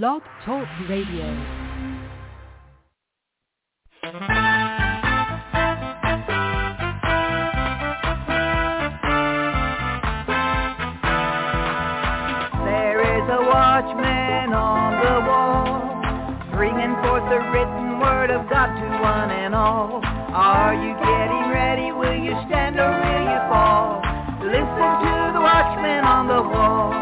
Blog Talk Radio. There is a watchman on the wall, bringing forth the written word of God to one and all. Are you getting ready? Will you stand or will you fall? Listen to the watchman on the wall.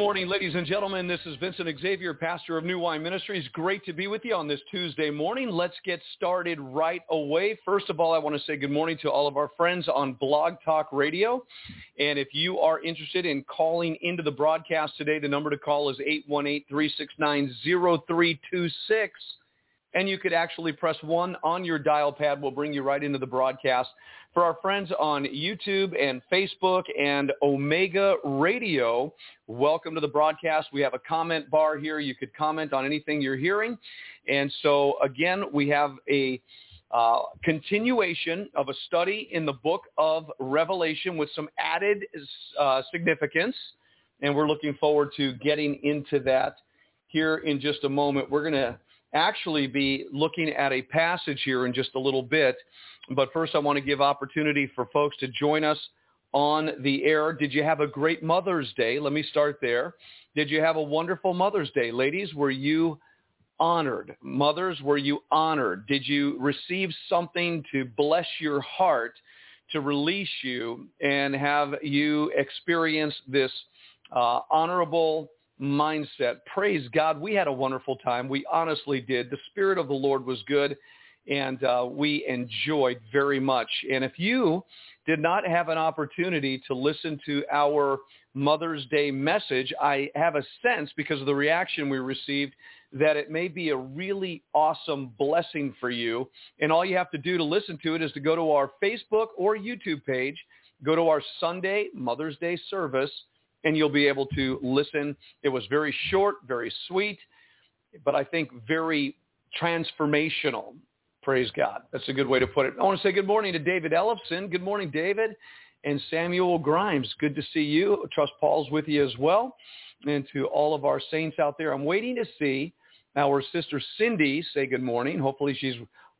Morning, ladies and gentlemen. This is Vincent Xavier, pastor of New Wine Ministries. Great to be with you on this Tuesday morning. Let's get started right away. First of all, I want to say good morning to all of our friends on Blog Talk Radio. And if you are interested in calling into the broadcast today, the number to call is 818-369-0326. And you could actually press one on your dial pad. We'll bring you right into the broadcast. For our friends on YouTube and Facebook and Omega Radio, welcome to the broadcast. We have a comment bar here. You could comment on anything you're hearing. And so again, we have a uh, continuation of a study in the book of Revelation with some added uh, significance. And we're looking forward to getting into that here in just a moment. We're going to actually be looking at a passage here in just a little bit. But first, I want to give opportunity for folks to join us on the air. Did you have a great Mother's Day? Let me start there. Did you have a wonderful Mother's Day? Ladies, were you honored? Mothers, were you honored? Did you receive something to bless your heart, to release you, and have you experience this uh, honorable mindset? Praise God. We had a wonderful time. We honestly did. The Spirit of the Lord was good and uh, we enjoyed very much. And if you did not have an opportunity to listen to our Mother's Day message, I have a sense because of the reaction we received that it may be a really awesome blessing for you. And all you have to do to listen to it is to go to our Facebook or YouTube page, go to our Sunday Mother's Day service, and you'll be able to listen. It was very short, very sweet, but I think very transformational. Praise God. That's a good way to put it. I want to say good morning to David Ellefson. Good morning, David. And Samuel Grimes. Good to see you. Trust Paul's with you as well. And to all of our saints out there, I'm waiting to see our sister Cindy say good morning. Hopefully she's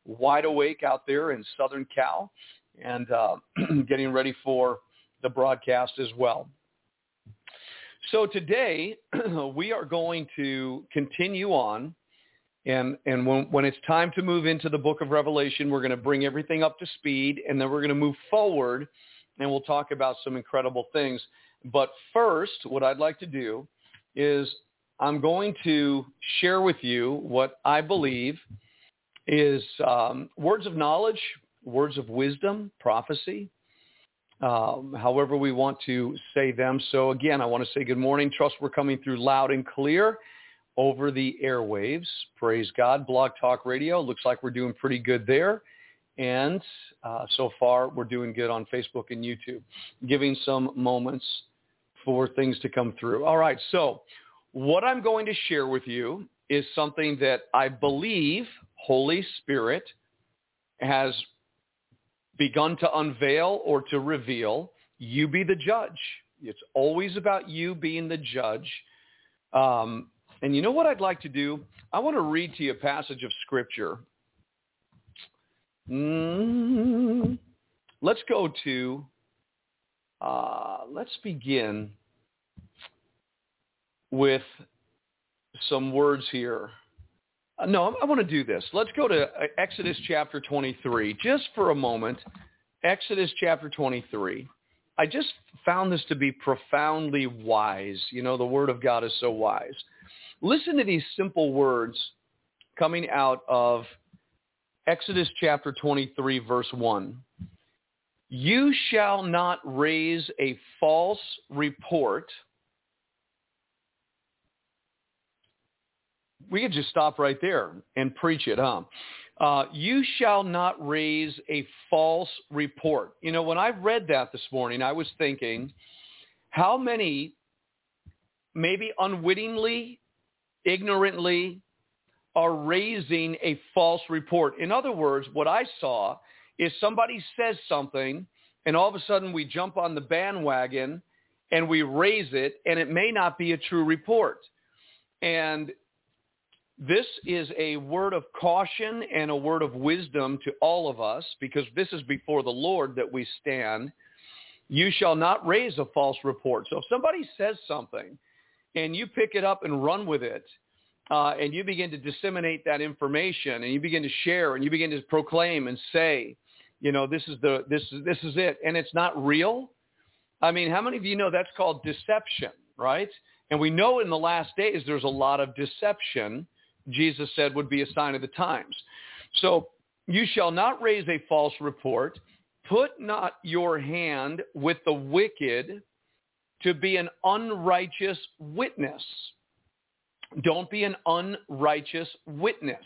wide awake out there in Southern Cal and uh, getting ready for the broadcast as well. So today we are going to continue on and, and when, when it's time to move into the book of Revelation, we're going to bring everything up to speed, and then we're going to move forward, and we'll talk about some incredible things. But first, what I'd like to do is I'm going to share with you what I believe is um, words of knowledge, words of wisdom, prophecy, um, however we want to say them. So again, I want to say good morning. Trust we're coming through loud and clear. over the airwaves. Praise God. Blog Talk Radio. Looks like we're doing pretty good there. And uh, so far, we're doing good on Facebook and YouTube, giving some moments for things to come through. All right. So what I'm going to share with you is something that I believe Holy Spirit has begun to unveil or to reveal. You be the judge. It's always about you being the judge. Um, and you know what I'd like to do? I want to read to you a passage of Scripture. Mm, let's go to, uh, let's begin with some words here. No, I want to do this. Let's go to uh, Exodus chapter 23 just for a moment. Exodus chapter 23. I just found this to be profoundly wise. You know, the word of God is so wise. Listen to these simple words coming out of Exodus chapter 23, verse 1. You shall not raise a false report. We could just stop right there and preach it, huh? Uh, you shall not raise a false report. You know, when I read that this morning, I was thinking, how many maybe unwittingly ignorantly are raising a false report. In other words, what I saw is somebody says something and all of a sudden we jump on the bandwagon and we raise it and it may not be a true report. And this is a word of caution and a word of wisdom to all of us because this is before the Lord that we stand. You shall not raise a false report. So if somebody says something and you pick it up and run with it, uh, and you begin to disseminate that information, and you begin to share, and you begin to proclaim and say, you know, this is the this is this is it, and it's not real. I mean, how many of you know that's called deception, right? And we know in the last days there's a lot of deception. Jesus said would be a sign of the times. So you shall not raise a false report. Put not your hand with the wicked to be an unrighteous witness. Don't be an unrighteous witness.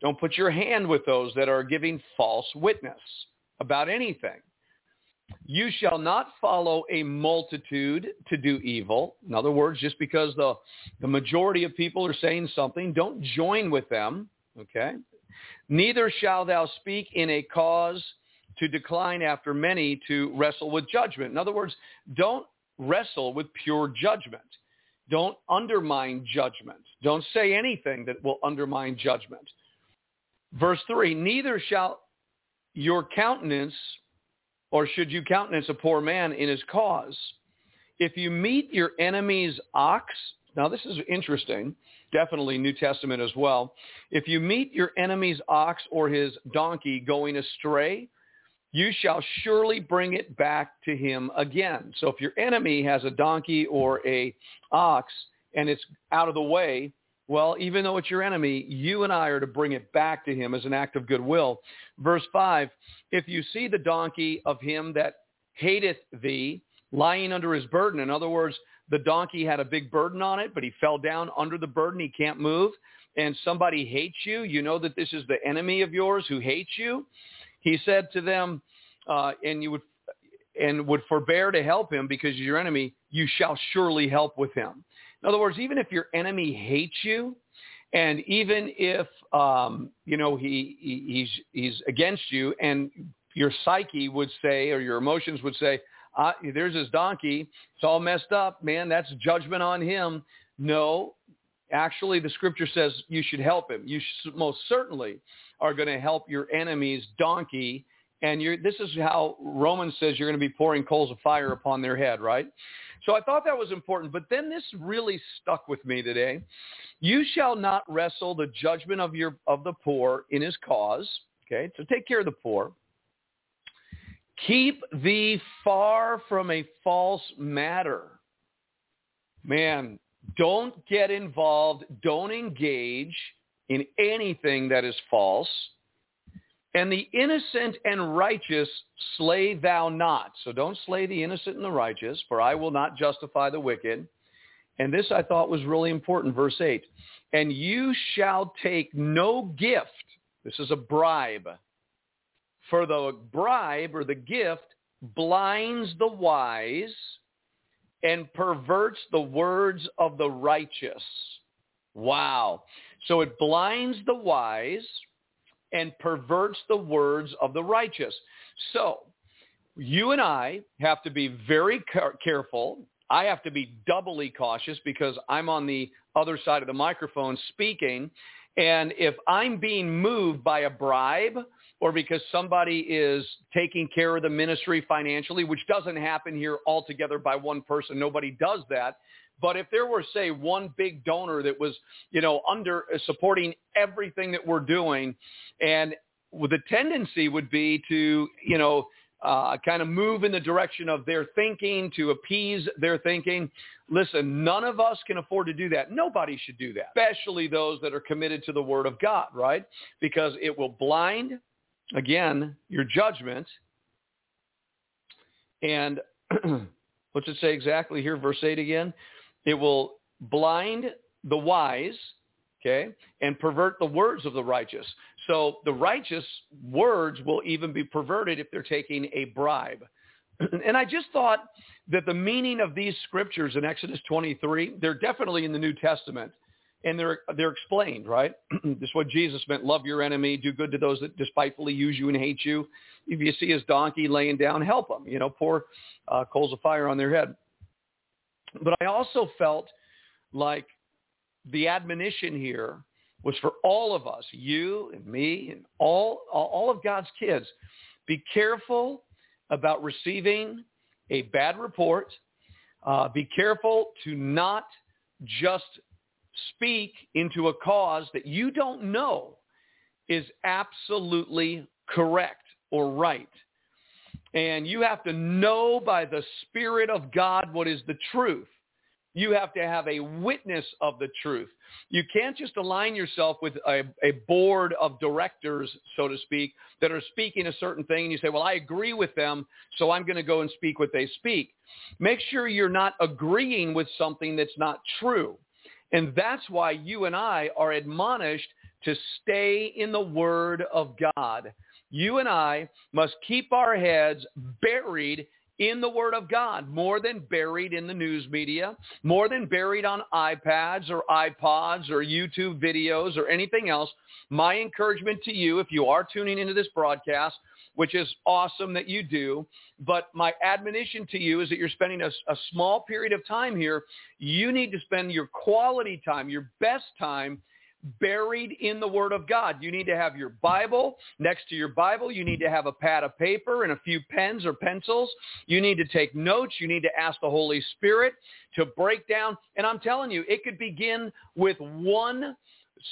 Don't put your hand with those that are giving false witness about anything. You shall not follow a multitude to do evil. In other words, just because the, the majority of people are saying something, don't join with them. Okay? Neither shall thou speak in a cause to decline after many to wrestle with judgment. In other words, don't wrestle with pure judgment. Don't undermine judgment. Don't say anything that will undermine judgment. Verse 3, neither shall your countenance, or should you countenance a poor man in his cause. If you meet your enemy's ox, now this is interesting, definitely New Testament as well. If you meet your enemy's ox or his donkey going astray, you shall surely bring it back to him again. So if your enemy has a donkey or a ox and it's out of the way, well, even though it's your enemy, you and I are to bring it back to him as an act of goodwill. Verse 5, if you see the donkey of him that hateth thee lying under his burden, in other words, the donkey had a big burden on it, but he fell down under the burden. He can't move. And somebody hates you. You know that this is the enemy of yours who hates you. He said to them, uh, and you would and would forbear to help him because he's your enemy, you shall surely help with him. In other words, even if your enemy hates you, and even if um, you know he, he he's he's against you, and your psyche would say, or your emotions would say, ah, "There's his donkey. It's all messed up, man. That's judgment on him." No, actually, the scripture says you should help him. You most certainly are going to help your enemy's donkey and this is how Romans says you're going to be pouring coals of fire upon their head, right? So I thought that was important. But then this really stuck with me today. You shall not wrestle the judgment of your of the poor in his cause. Okay, so take care of the poor. Keep thee far from a false matter. Man, don't get involved. Don't engage in anything that is false. And the innocent and righteous slay thou not. So don't slay the innocent and the righteous, for I will not justify the wicked. And this I thought was really important, verse 8. And you shall take no gift. This is a bribe. For the bribe or the gift blinds the wise and perverts the words of the righteous. Wow. So it blinds the wise and perverts the words of the righteous. So you and I have to be very careful. I have to be doubly cautious because I'm on the other side of the microphone speaking. And if I'm being moved by a bribe or because somebody is taking care of the ministry financially, which doesn't happen here altogether by one person, nobody does that. But if there were, say, one big donor that was, you know, under uh, supporting everything that we're doing, and the tendency would be to, you know, uh, kind of move in the direction of their thinking to appease their thinking. Listen, none of us can afford to do that. Nobody should do that, especially those that are committed to the Word of God, right? Because it will blind, again, your judgment. And what's it say exactly here, verse 8 again? It will blind the wise, okay, and pervert the words of the righteous. So the righteous words will even be perverted if they're taking a bribe. and I just thought that the meaning of these scriptures in Exodus 23, they're definitely in the New Testament. And they're they're explained, right? this is what Jesus meant: love your enemy, do good to those that despitefully use you and hate you. If you see his donkey laying down, help him. You know, pour uh, coals of fire on their head. But I also felt like the admonition here was for all of us, you and me and all, all of God's kids. Be careful about receiving a bad report. Uh, be careful to not just speak into a cause that you don't know is absolutely correct or right. And you have to know by the Spirit of God what is the truth. You have to have a witness of the truth. You can't just align yourself with a, a, board of directors, so to speak, that are speaking a certain thing and you say, well, I agree with them, so I'm going to go and speak what they speak. Make sure you're not agreeing with something that's not true. And that's why you and I are admonished to stay in the Word of God you and I must keep our heads buried in the Word of God, more than buried in the news media, more than buried on iPads or iPods or YouTube videos or anything else. My encouragement to you, if you are tuning into this broadcast, which is awesome that you do, but my admonition to you is that you're spending a, a small period of time here. You need to spend your quality time, your best time buried in the Word of God. You need to have your Bible. Next to your Bible, you need to have a pad of paper and a few pens or pencils. You need to take notes. You need to ask the Holy Spirit to break down. And I'm telling you, it could begin with one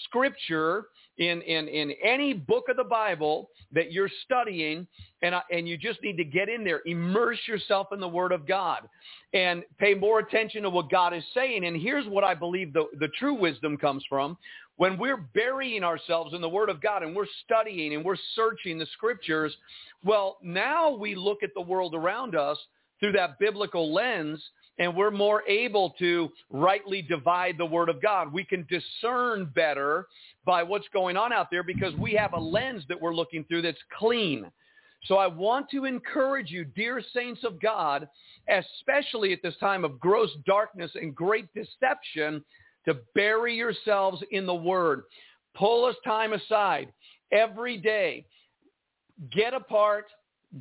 scripture in, in, in any book of the Bible that you're studying, and, uh, and you just need to get in there, immerse yourself in the Word of God, and pay more attention to what God is saying. And here's what I believe the, the true wisdom comes from. When we're burying ourselves in the Word of God and we're studying and we're searching the Scriptures, well, now we look at the world around us through that biblical lens and we're more able to rightly divide the word of God. We can discern better by what's going on out there because we have a lens that we're looking through that's clean. So I want to encourage you, dear saints of God, especially at this time of gross darkness and great deception, to bury yourselves in the word. Pull us time aside every day. Get apart,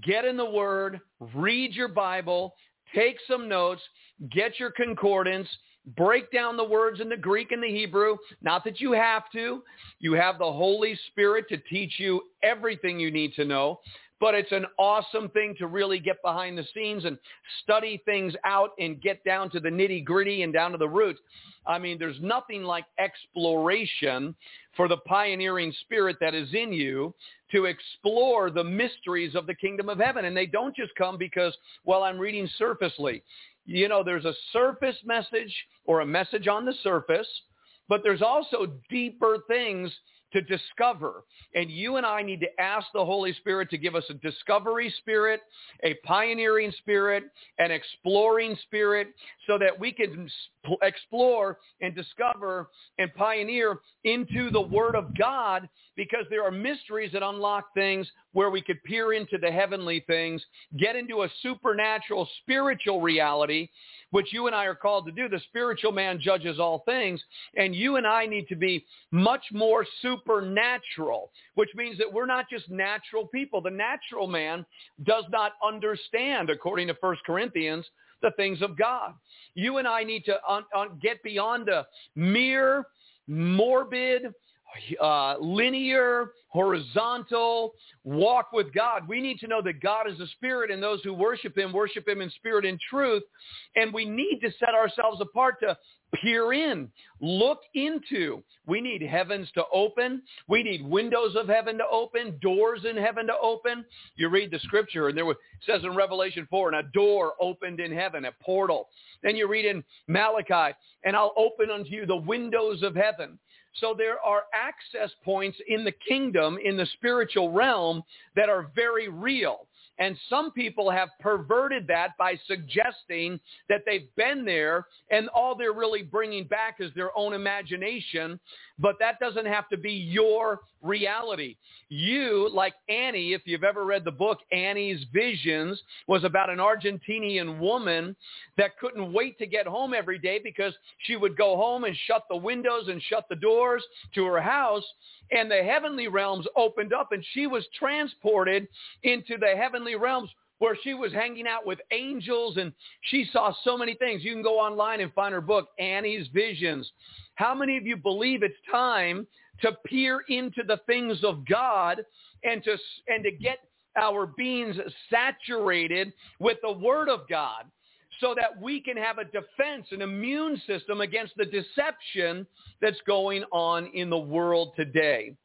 get in the word, read your Bible, take some notes, get your concordance, break down the words in the Greek and the Hebrew. Not that you have to. You have the Holy Spirit to teach you everything you need to know. But it's an awesome thing to really get behind the scenes and study things out and get down to the nitty gritty and down to the roots. I mean, there's nothing like exploration for the pioneering spirit that is in you to explore the mysteries of the kingdom of heaven. And they don't just come because, well, I'm reading surfacely. You know, there's a surface message or a message on the surface, but there's also deeper things to discover. And you and I need to ask the Holy Spirit to give us a discovery spirit, a pioneering spirit, an exploring spirit, so that we can explore and discover and pioneer into the Word of God because there are mysteries that unlock things where we could peer into the heavenly things, get into a supernatural spiritual reality which you and I are called to do. The spiritual man judges all things, and you and I need to be much more supernatural, which means that we're not just natural people. The natural man does not understand, according to 1 Corinthians, the things of God. You and I need to un- un- get beyond a mere morbid uh, linear, horizontal walk with God. We need to know that God is a spirit and those who worship him worship him in spirit and truth. And we need to set ourselves apart to peer in, look into. We need heavens to open. We need windows of heaven to open, doors in heaven to open. You read the scripture and there was, says in Revelation 4, and a door opened in heaven, a portal. Then you read in Malachi, and I'll open unto you the windows of heaven. So there are access points in the kingdom, in the spiritual realm, that are very real. And some people have perverted that by suggesting that they've been there and all they're really bringing back is their own imagination. But that doesn't have to be your reality. You, like Annie, if you've ever read the book Annie's Visions, was about an Argentinian woman that couldn't wait to get home every day because she would go home and shut the windows and shut the doors to her house and the heavenly realms opened up and she was transported into the heavenly realms where she was hanging out with angels and she saw so many things. You can go online and find her book, Annie's Visions. How many of you believe it's time to peer into the things of God and to, and to get our beings saturated with the Word of God? so that we can have a defense, an immune system against the deception that's going on in the world today.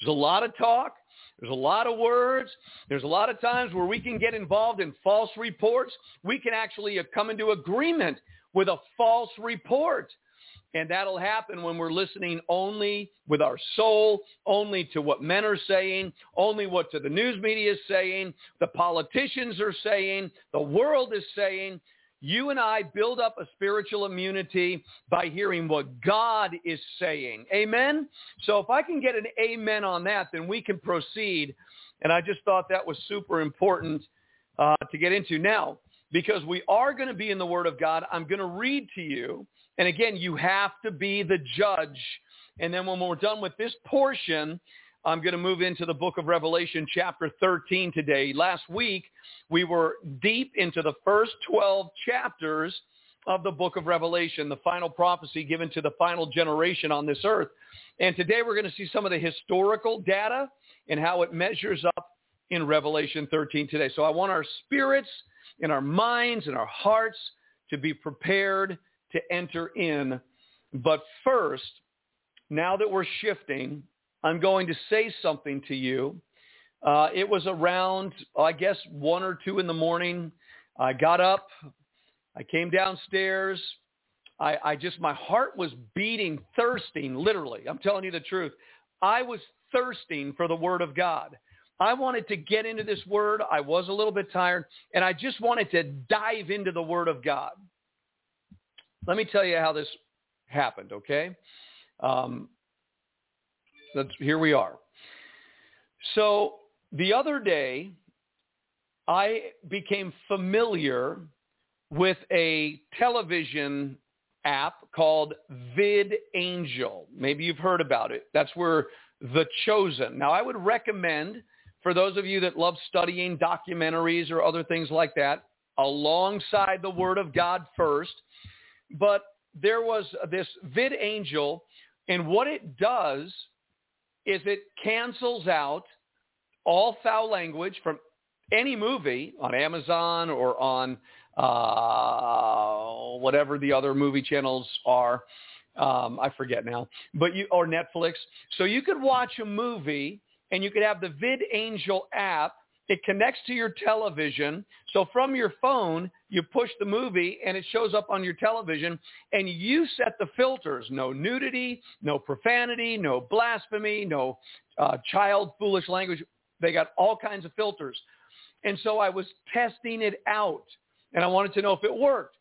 There's a lot of talk. There's a lot of words. There's a lot of times where we can get involved in false reports. We can actually uh, come into agreement with a false report. And that'll happen when we're listening only with our soul, only to what men are saying, only what to the news media is saying, the politicians are saying, the world is saying. You and I build up a spiritual immunity by hearing what God is saying. Amen? So if I can get an amen on that, then we can proceed. And I just thought that was super important uh, to get into. Now, because we are going to be in the Word of God, I'm going to read to you and again, you have to be the judge. And then when we're done with this portion, I'm going to move into the book of Revelation chapter 13 today. Last week, we were deep into the first 12 chapters of the book of Revelation, the final prophecy given to the final generation on this earth. And today we're going to see some of the historical data and how it measures up in Revelation 13 today. So I want our spirits and our minds and our hearts to be prepared to enter in. But first, now that we're shifting, I'm going to say something to you. Uh, it was around, I guess, 1 or 2 in the morning. I got up. I came downstairs. I, I just, my heart was beating, thirsting, literally. I'm telling you the truth. I was thirsting for the word of God. I wanted to get into this word. I was a little bit tired, and I just wanted to dive into the word of God. Let me tell you how this happened, okay? Um, here we are. So the other day, I became familiar with a television app called VidAngel. Maybe you've heard about it. That's where The Chosen. Now, I would recommend for those of you that love studying documentaries or other things like that, alongside the Word of God first, but there was this VidAngel and what it does is it cancels out all foul language from any movie on Amazon or on uh, whatever the other movie channels are. Um, I forget now, but you or Netflix. So you could watch a movie and you could have the VidAngel app It connects to your television. So from your phone, you push the movie and it shows up on your television and you set the filters. No nudity, no profanity, no blasphemy, no uh, child foolish language. They got all kinds of filters. And so I was testing it out and I wanted to know if it worked.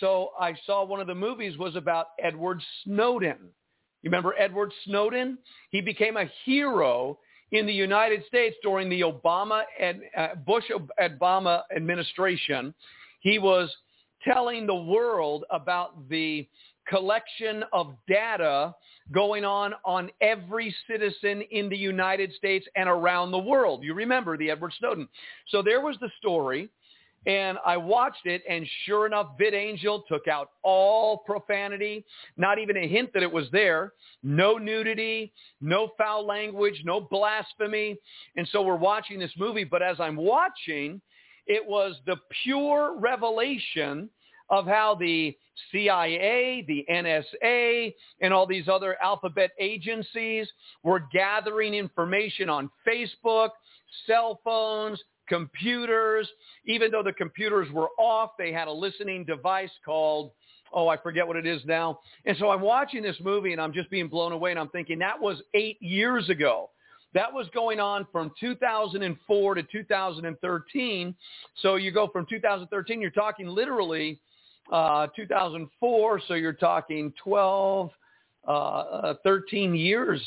So I saw one of the movies was about Edward Snowden. You remember Edward Snowden? He became a hero in the United States during the Obama and uh, Bush Obama administration. He was telling the world about the collection of data going on on every citizen in the United States and around the world. You remember the Edward Snowden. So there was the story and I watched it, and sure enough, VidAngel took out all profanity, not even a hint that it was there, no nudity, no foul language, no blasphemy. And so we're watching this movie, but as I'm watching, it was the pure revelation of how the CIA, the NSA, and all these other alphabet agencies were gathering information on Facebook, cell phones, computers. Even though the computers were off, they had a listening device called, oh, I forget what it is now. And so I'm watching this movie and I'm just being blown away and I'm thinking that was eight years ago. That was going on from 2004 to 2013. So you go from 2013, you're talking literally uh, 2004, so you're talking 12, uh, uh 13 years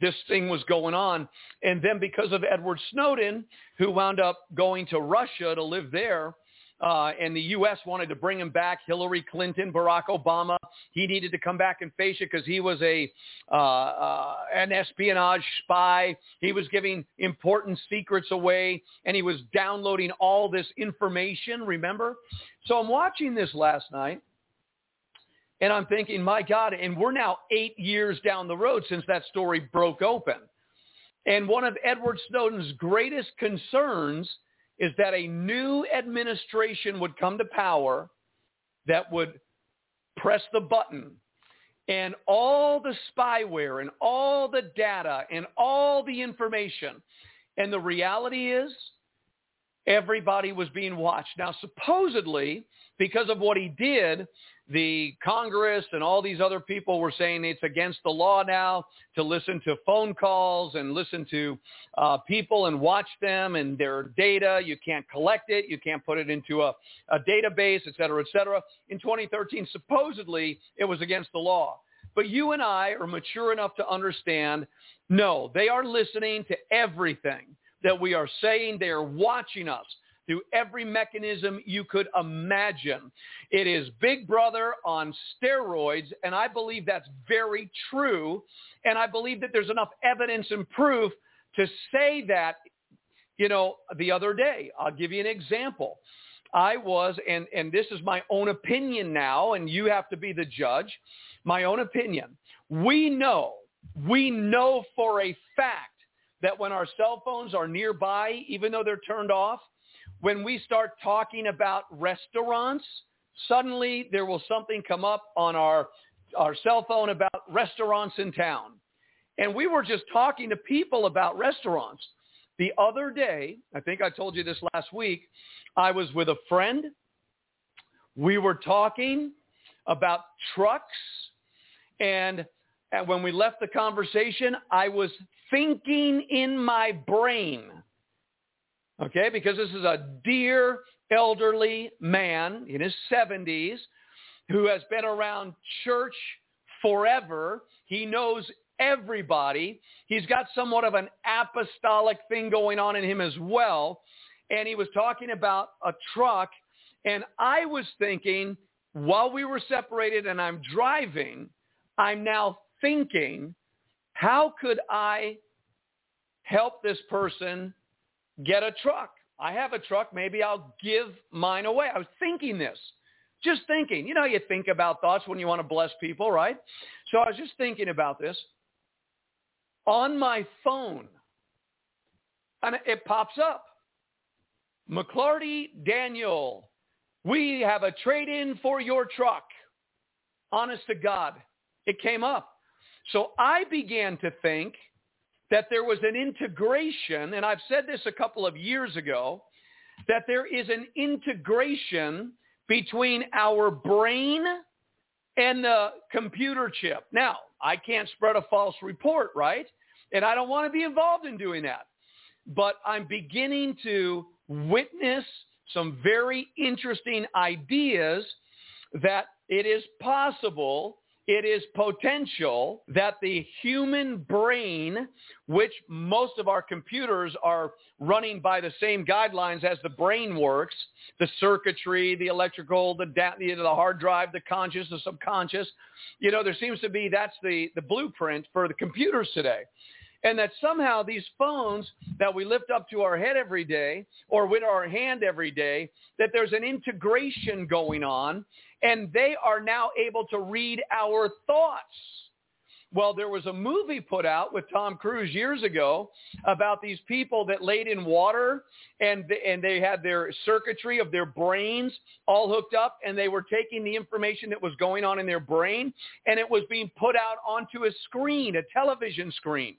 this thing was going on. And then because of Edward Snowden, who wound up going to Russia to live there, uh, and the U.S. wanted to bring him back. Hillary Clinton, Barack Obama, he needed to come back and face it because he was a uh, uh, an espionage spy. He was giving important secrets away, and he was downloading all this information. Remember? So I'm watching this last night, and I'm thinking, my God, and we're now eight years down the road since that story broke open. And one of Edward Snowden's greatest concerns is that a new administration would come to power that would press the button and all the spyware and all the data and all the information. And the reality is everybody was being watched. Now, supposedly, because of what he did, the Congress and all these other people were saying it's against the law now to listen to phone calls and listen to uh, people and watch them and their data. You can't collect it. You can't put it into a, a database, et cetera, et cetera. In 2013, supposedly it was against the law. But you and I are mature enough to understand, no, they are listening to everything that we are saying. They are watching us through every mechanism you could imagine. It is Big Brother on steroids, and I believe that's very true. And I believe that there's enough evidence and proof to say that, you know, the other day. I'll give you an example. I was, and, and this is my own opinion now, and you have to be the judge, my own opinion. We know, we know for a fact that when our cell phones are nearby, even though they're turned off, when we start talking about restaurants, suddenly there will something come up on our, our cell phone about restaurants in town. And we were just talking to people about restaurants. The other day, I think I told you this last week, I was with a friend. We were talking about trucks. And, and when we left the conversation, I was thinking in my brain – okay, because this is a dear elderly man in his 70s who has been around church forever. He knows everybody. He's got somewhat of an apostolic thing going on in him as well. And he was talking about a truck. And I was thinking, while we were separated and I'm driving, I'm now thinking, how could I help this person get a truck. I have a truck. Maybe I'll give mine away. I was thinking this, just thinking. You know, you think about thoughts when you want to bless people, right? So I was just thinking about this. On my phone, and it pops up. McLarty Daniel, we have a trade-in for your truck. Honest to God, it came up. So I began to think – that there was an integration, and I've said this a couple of years ago, that there is an integration between our brain and the computer chip. Now, I can't spread a false report, right? And I don't want to be involved in doing that. But I'm beginning to witness some very interesting ideas that it is possible it is potential that the human brain, which most of our computers are running by the same guidelines as the brain works, the circuitry, the electrical, the, the hard drive, the conscious, the subconscious, you know, there seems to be that's the, the blueprint for the computers today. And that somehow these phones that we lift up to our head every day or with our hand every day, that there's an integration going on and they are now able to read our thoughts. Well, there was a movie put out with Tom Cruise years ago about these people that laid in water and and they had their circuitry of their brains all hooked up and they were taking the information that was going on in their brain and it was being put out onto a screen, a television screen.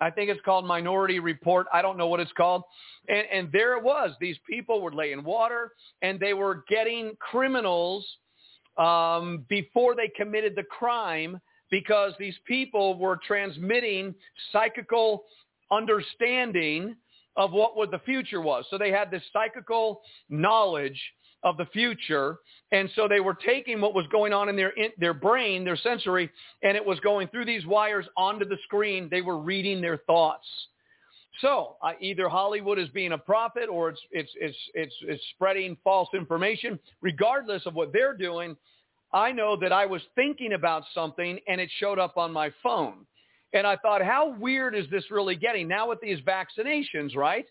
I think it's called Minority Report. I don't know what it's called. And, and there it was. These people were laying water and they were getting criminals um, before they committed the crime because these people were transmitting psychical understanding of what the future was. So they had this psychical knowledge of the future. And so they were taking what was going on in their, in their brain, their sensory, and it was going through these wires onto the screen. They were reading their thoughts. So uh, either Hollywood is being a prophet or it's, it's, it's, it's, it's spreading false information. Regardless of what they're doing, I know that I was thinking about something and it showed up on my phone. And I thought, how weird is this really getting? Now with these vaccinations, right?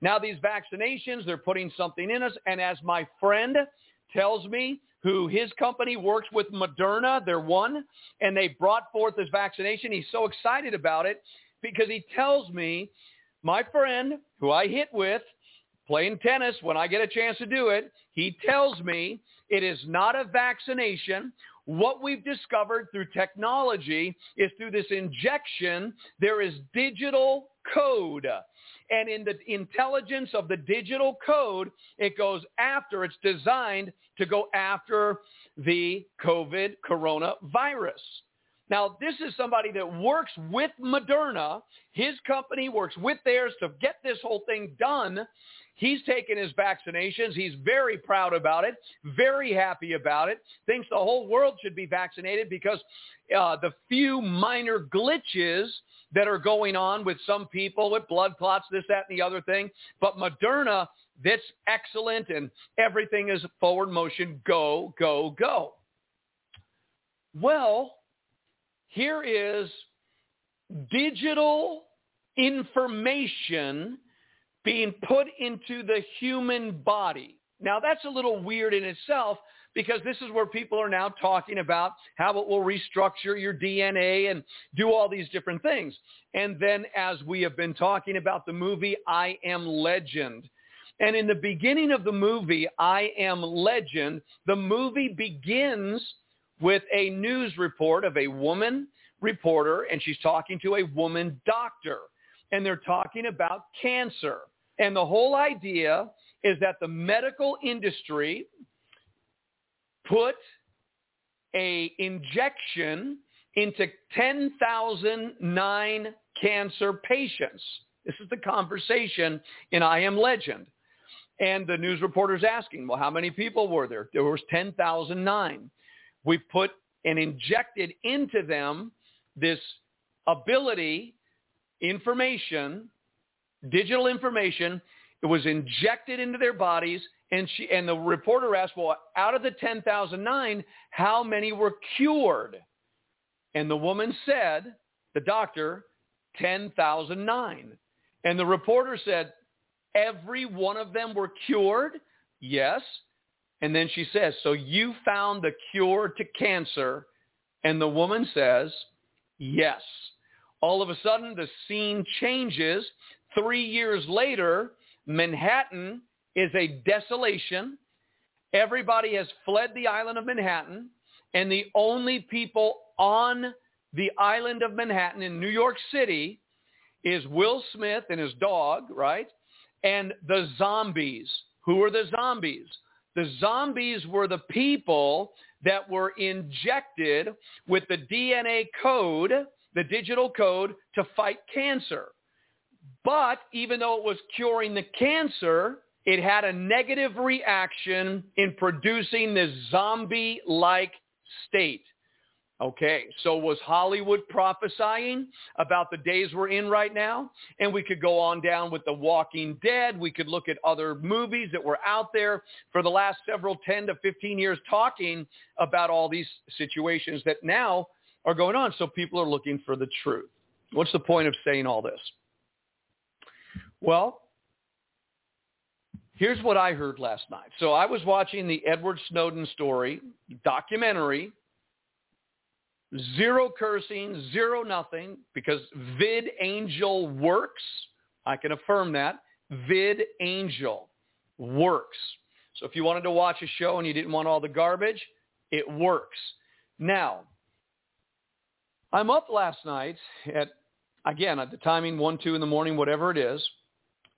Now these vaccinations, they're putting something in us. And as my friend tells me, who his company works with Moderna, they're one, and they brought forth this vaccination. He's so excited about it because he tells me, my friend who I hit with playing tennis when I get a chance to do it, he tells me it is not a vaccination. What we've discovered through technology is through this injection, there is digital code and in the intelligence of the digital code, it goes after, it's designed to go after the COVID coronavirus. Now, this is somebody that works with Moderna. His company works with theirs to get this whole thing done. He's taken his vaccinations. He's very proud about it, very happy about it, thinks the whole world should be vaccinated because uh, the few minor glitches that are going on with some people with blood clots, this, that, and the other thing. But Moderna, that's excellent and everything is forward motion. Go, go, go. Well, here is digital information being put into the human body. Now that's a little weird in itself because this is where people are now talking about how it will restructure your DNA and do all these different things. And then as we have been talking about the movie I Am Legend, and in the beginning of the movie I Am Legend, the movie begins with a news report of a woman reporter and she's talking to a woman doctor and they're talking about cancer. And the whole idea is that the medical industry put a injection into 10,009 cancer patients. This is the conversation in I Am Legend. And the news reporter's asking, well, how many people were there? There was 10,009. We put and injected into them this ability, information, digital information. It was injected into their bodies and she and the reporter asked, well, out of the 10,009, how many were cured? And the woman said, the doctor, 10,009. And the reporter said, every one of them were cured? Yes. And then she says, so you found the cure to cancer? And the woman says, yes. All of a sudden, the scene changes. Three years later, Manhattan is a desolation. Everybody has fled the island of Manhattan, and the only people on the island of Manhattan in New York City is Will Smith and his dog, right? And the zombies. Who are the zombies? The zombies were the people that were injected with the DNA code, the digital code, to fight cancer. But even though it was curing the cancer, it had a negative reaction in producing this zombie-like state. Okay, so was Hollywood prophesying about the days we're in right now? And we could go on down with The Walking Dead. We could look at other movies that were out there for the last several 10 to 15 years talking about all these situations that now are going on. So people are looking for the truth. What's the point of saying all this? Well, here's what I heard last night. So I was watching the Edward Snowden story documentary Zero cursing, zero nothing, because VidAngel works. I can affirm that. VidAngel works. So if you wanted to watch a show and you didn't want all the garbage, it works. Now, I'm up last night at, again, at the timing 1, 2 in the morning, whatever it is,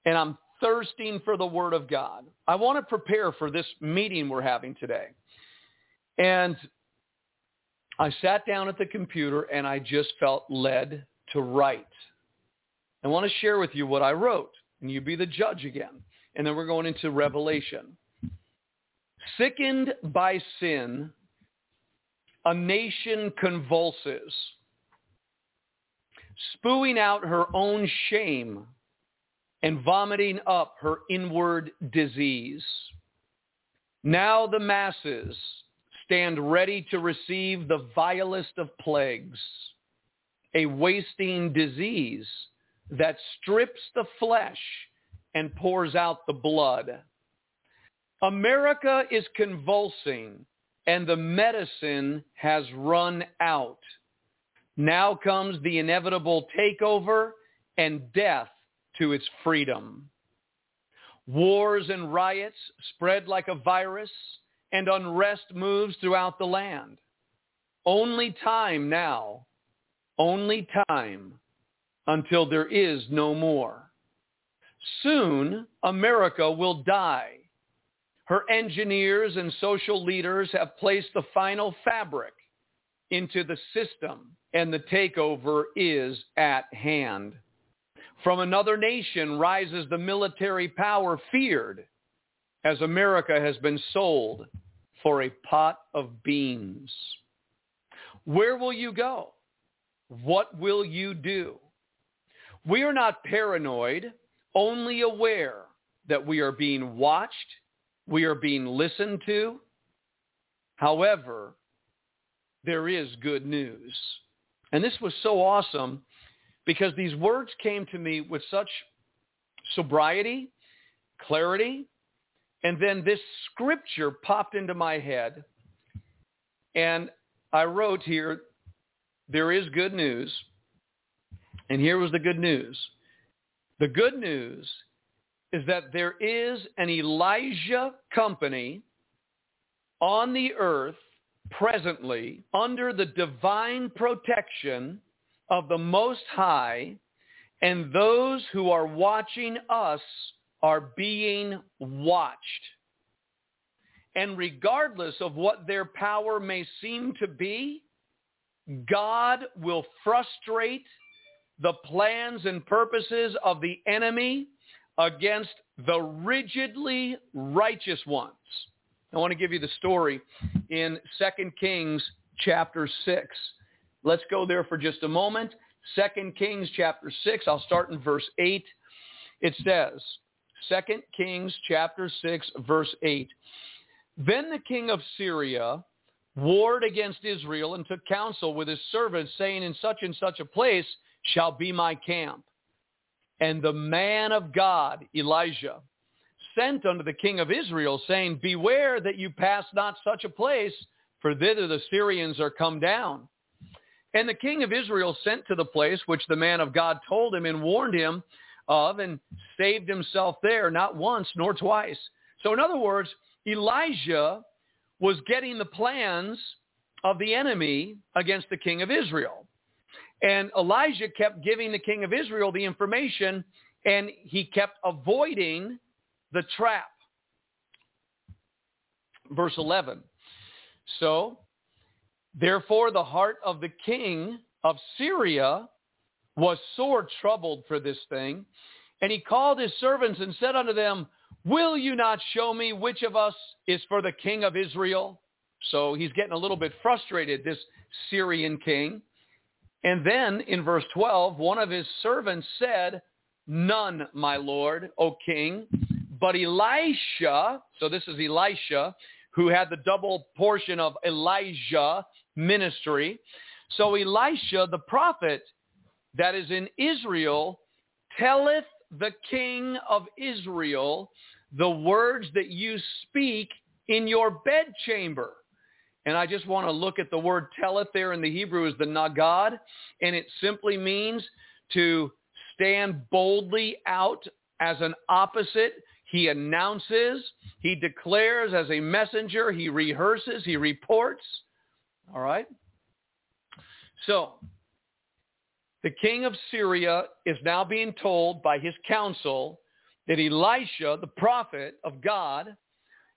and I'm thirsting for the Word of God. I want to prepare for this meeting we're having today. And I sat down at the computer and I just felt led to write. I want to share with you what I wrote, and you be the judge again. And then we're going into Revelation. Sickened by sin, a nation convulses, spewing out her own shame and vomiting up her inward disease. Now the masses stand ready to receive the vilest of plagues, a wasting disease that strips the flesh and pours out the blood. America is convulsing and the medicine has run out. Now comes the inevitable takeover and death to its freedom. Wars and riots spread like a virus and unrest moves throughout the land. Only time now, only time until there is no more. Soon, America will die. Her engineers and social leaders have placed the final fabric into the system, and the takeover is at hand. From another nation rises the military power feared as America has been sold for a pot of beans. Where will you go? What will you do? We are not paranoid, only aware that we are being watched, we are being listened to. However, there is good news. And this was so awesome because these words came to me with such sobriety, clarity, and then this scripture popped into my head, and I wrote here, there is good news. And here was the good news. The good news is that there is an Elijah company on the earth presently under the divine protection of the Most High, and those who are watching us are being watched. And regardless of what their power may seem to be, God will frustrate the plans and purposes of the enemy against the rigidly righteous ones. I want to give you the story in 2 Kings chapter 6. Let's go there for just a moment. 2 Kings chapter 6, I'll start in verse 8. It says, 2 Kings chapter 6, verse 8. Then the king of Syria warred against Israel and took counsel with his servants, saying, In such and such a place shall be my camp. And the man of God, Elijah, sent unto the king of Israel, saying, Beware that you pass not such a place, for thither the Syrians are come down. And the king of Israel sent to the place which the man of God told him and warned him of and saved himself there, not once nor twice. So in other words, Elijah was getting the plans of the enemy against the king of Israel. And Elijah kept giving the king of Israel the information, and he kept avoiding the trap. Verse 11. So, therefore, the heart of the king of Syria was sore troubled for this thing. And he called his servants and said unto them, Will you not show me which of us is for the king of Israel? So he's getting a little bit frustrated, this Syrian king. And then in verse 12, one of his servants said, None, my lord, O king. But Elisha, so this is Elisha, who had the double portion of Elijah ministry. So Elisha, the prophet that is in Israel, telleth the king of Israel the words that you speak in your bedchamber. And I just want to look at the word telleth there in the Hebrew is the nagad, and it simply means to stand boldly out as an opposite. He announces, he declares as a messenger, he rehearses, he reports. All right? So, the king of Syria is now being told by his council that Elisha, the prophet of God,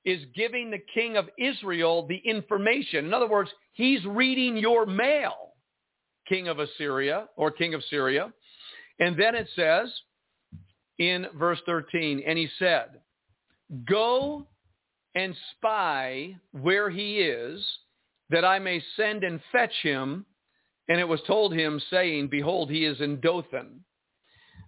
is giving the king of Israel the information. In other words, he's reading your mail, king of Assyria or king of Syria. And then it says in verse 13, and he said, go and spy where he is, that I may send and fetch him and it was told him, saying, Behold, he is in Dothan.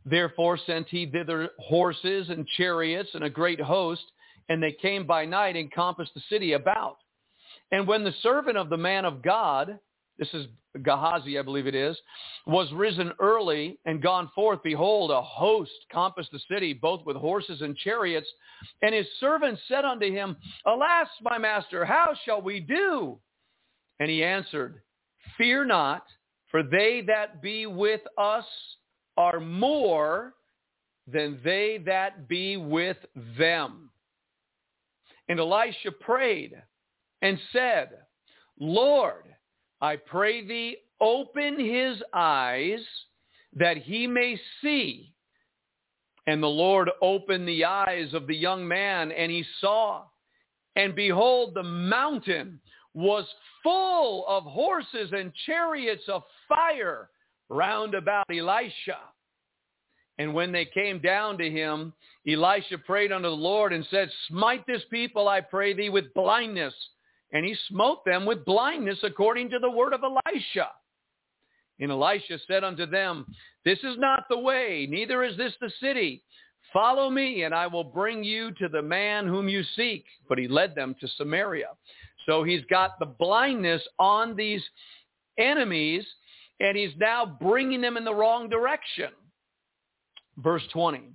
Therefore sent he thither horses and chariots and a great host, and they came by night and compassed the city about. And when the servant of the man of God, this is Gehazi, I believe it is, was risen early and gone forth, behold, a host compassed the city, both with horses and chariots. And his servant said unto him, Alas, my master, how shall we do? And he answered, Fear not, for they that be with us are more than they that be with them. And Elisha prayed and said, Lord, I pray thee, open his eyes that he may see. And the Lord opened the eyes of the young man, and he saw. And behold, the mountain was full of horses and chariots of fire round about Elisha. And when they came down to him, Elisha prayed unto the Lord and said, Smite this people, I pray thee, with blindness. And he smote them with blindness according to the word of Elisha. And Elisha said unto them, This is not the way, neither is this the city. Follow me, and I will bring you to the man whom you seek. But he led them to Samaria. So he's got the blindness on these enemies, and he's now bringing them in the wrong direction. Verse 20.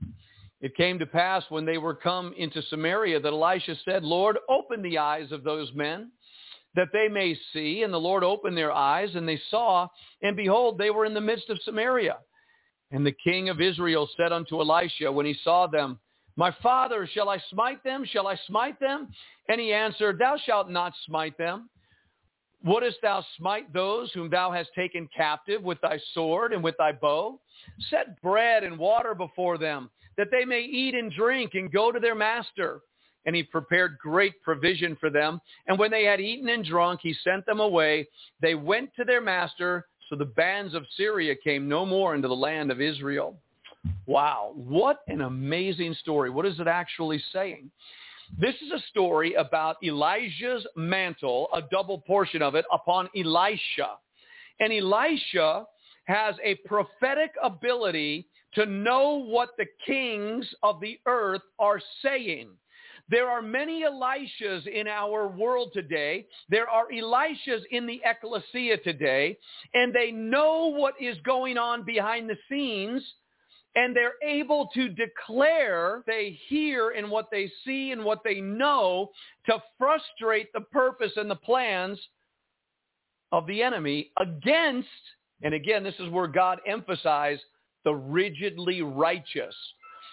It came to pass when they were come into Samaria that Elisha said, Lord, open the eyes of those men that they may see. And the Lord opened their eyes and they saw, and behold, they were in the midst of Samaria. And the king of Israel said unto Elisha when he saw them, my father, shall I smite them? Shall I smite them? And he answered, Thou shalt not smite them. Wouldst thou smite those whom thou hast taken captive with thy sword and with thy bow? Set bread and water before them, that they may eat and drink and go to their master. And he prepared great provision for them. And when they had eaten and drunk, he sent them away. They went to their master. So the bands of Syria came no more into the land of Israel. Wow, what an amazing story. What is it actually saying? This is a story about Elijah's mantle, a double portion of it, upon Elisha. And Elisha has a prophetic ability to know what the kings of the earth are saying. There are many Elishas in our world today. There are Elishas in the ecclesia today, and they know what is going on behind the scenes and they're able to declare they hear and what they see and what they know to frustrate the purpose and the plans of the enemy against, and again, this is where God emphasized the rigidly righteous.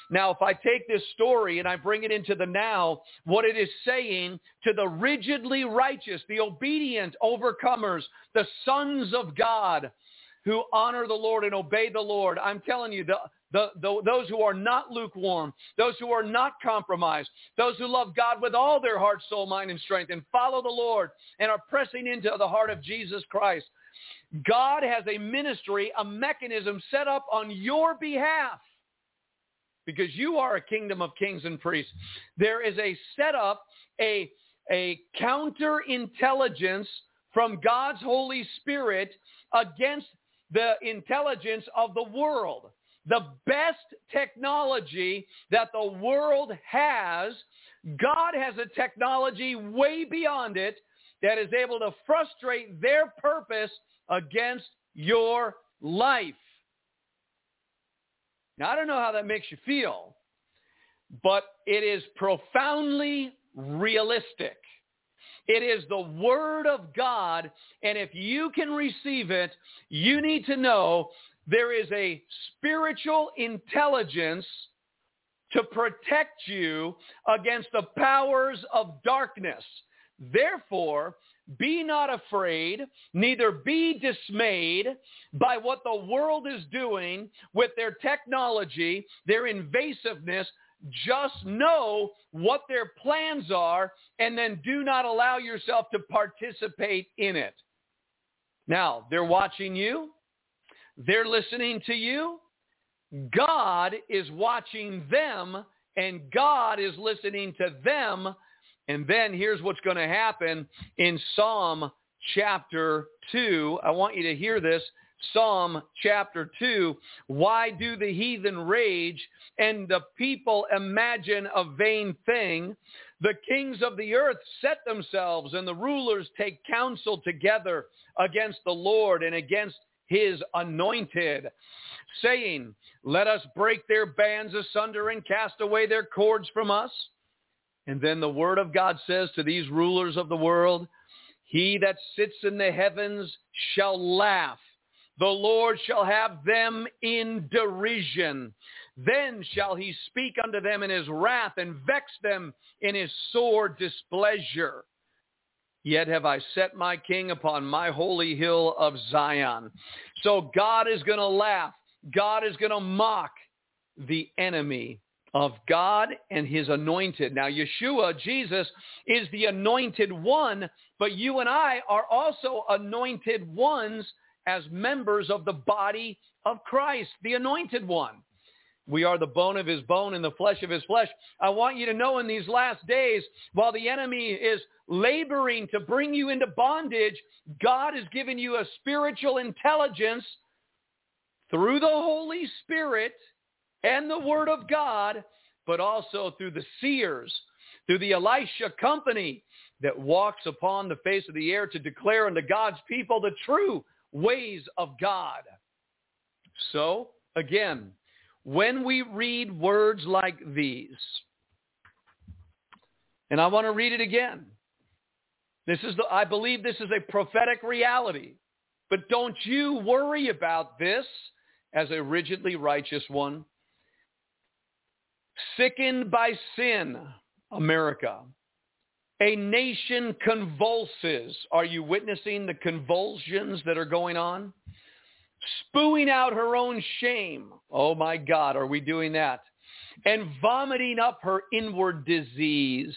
Now, if I take this story and I bring it into the now, what it is saying to the rigidly righteous, the obedient overcomers, the sons of God, who honor the Lord and obey the Lord. I'm telling you, the, the, the, those who are not lukewarm, those who are not compromised, those who love God with all their heart, soul, mind, and strength, and follow the Lord and are pressing into the heart of Jesus Christ. God has a ministry, a mechanism set up on your behalf because you are a kingdom of kings and priests. There is a setup, a, a counterintelligence from God's Holy Spirit against the intelligence of the world. The best technology that the world has, God has a technology way beyond it that is able to frustrate their purpose against your life. Now, I don't know how that makes you feel, but it is profoundly realistic. It is the Word of God, and if you can receive it, you need to know there is a spiritual intelligence to protect you against the powers of darkness. Therefore, be not afraid, neither be dismayed by what the world is doing with their technology, their invasiveness. Just know what their plans are and then do not allow yourself to participate in it. Now, they're watching you. They're listening to you. God is watching them and God is listening to them and then here's what's going to happen in Psalm chapter 2. I want you to hear this. Psalm chapter 2. Why do the heathen rage and the people imagine a vain thing? The kings of the earth set themselves and the rulers take counsel together against the Lord and against his anointed, saying, Let us break their bands asunder and cast away their cords from us. And then the word of God says to these rulers of the world, he that sits in the heavens shall laugh. The Lord shall have them in derision. Then shall he speak unto them in his wrath and vex them in his sore displeasure. Yet have I set my king upon my holy hill of Zion. So God is going to laugh. God is going to mock the enemy of God and his anointed. Now, Yeshua, Jesus, is the anointed one, but you and I are also anointed ones as members of the body of Christ, the anointed one. We are the bone of his bone and the flesh of his flesh. I want you to know in these last days, while the enemy is laboring to bring you into bondage, God has given you a spiritual intelligence through the Holy Spirit and the word of God, but also through the seers, through the Elisha company that walks upon the face of the air to declare unto God's people the true ways of God. So, again, when we read words like these, and I want to read it again. This is the, I believe this is a prophetic reality. But don't you worry about this as a rigidly righteous one Sickened by sin, America. A nation convulses. Are you witnessing the convulsions that are going on? Spewing out her own shame. Oh my God, are we doing that? And vomiting up her inward disease.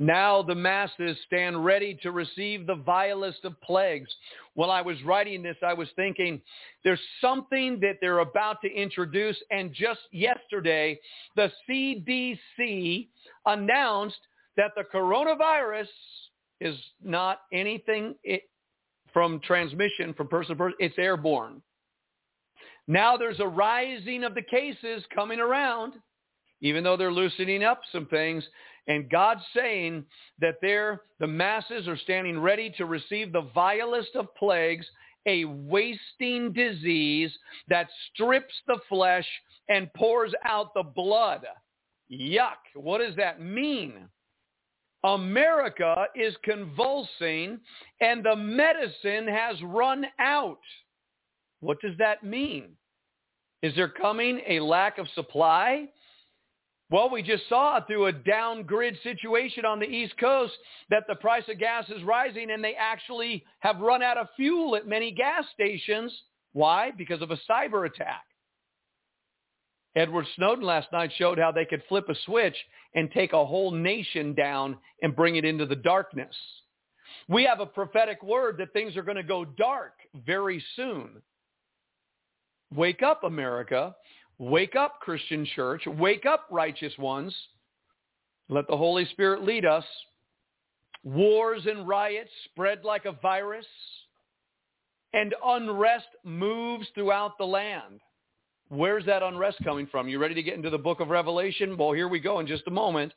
Now the masses stand ready to receive the vilest of plagues. While I was writing this, I was thinking there's something that they're about to introduce. And just yesterday, the CDC announced that the coronavirus is not anything from transmission from person to person. It's airborne. Now there's a rising of the cases coming around, even though they're loosening up some things. And God's saying that there, the masses are standing ready to receive the vilest of plagues, a wasting disease that strips the flesh and pours out the blood. Yuck. What does that mean? America is convulsing and the medicine has run out. What does that mean? Is there coming a lack of supply? Well, we just saw through a down grid situation on the East Coast that the price of gas is rising and they actually have run out of fuel at many gas stations Why? Because of a cyber attack. Edward Snowden last night showed how they could flip a switch and take a whole nation down and bring it into the darkness. We have a prophetic word that things are going to go dark very soon. Wake up, America. Wake up, Christian church. Wake up, righteous ones. Let the Holy Spirit lead us. Wars and riots spread like a virus, and unrest moves throughout the land. Where's that unrest coming from? You ready to get into the book of Revelation? Well, here we go in just a moment.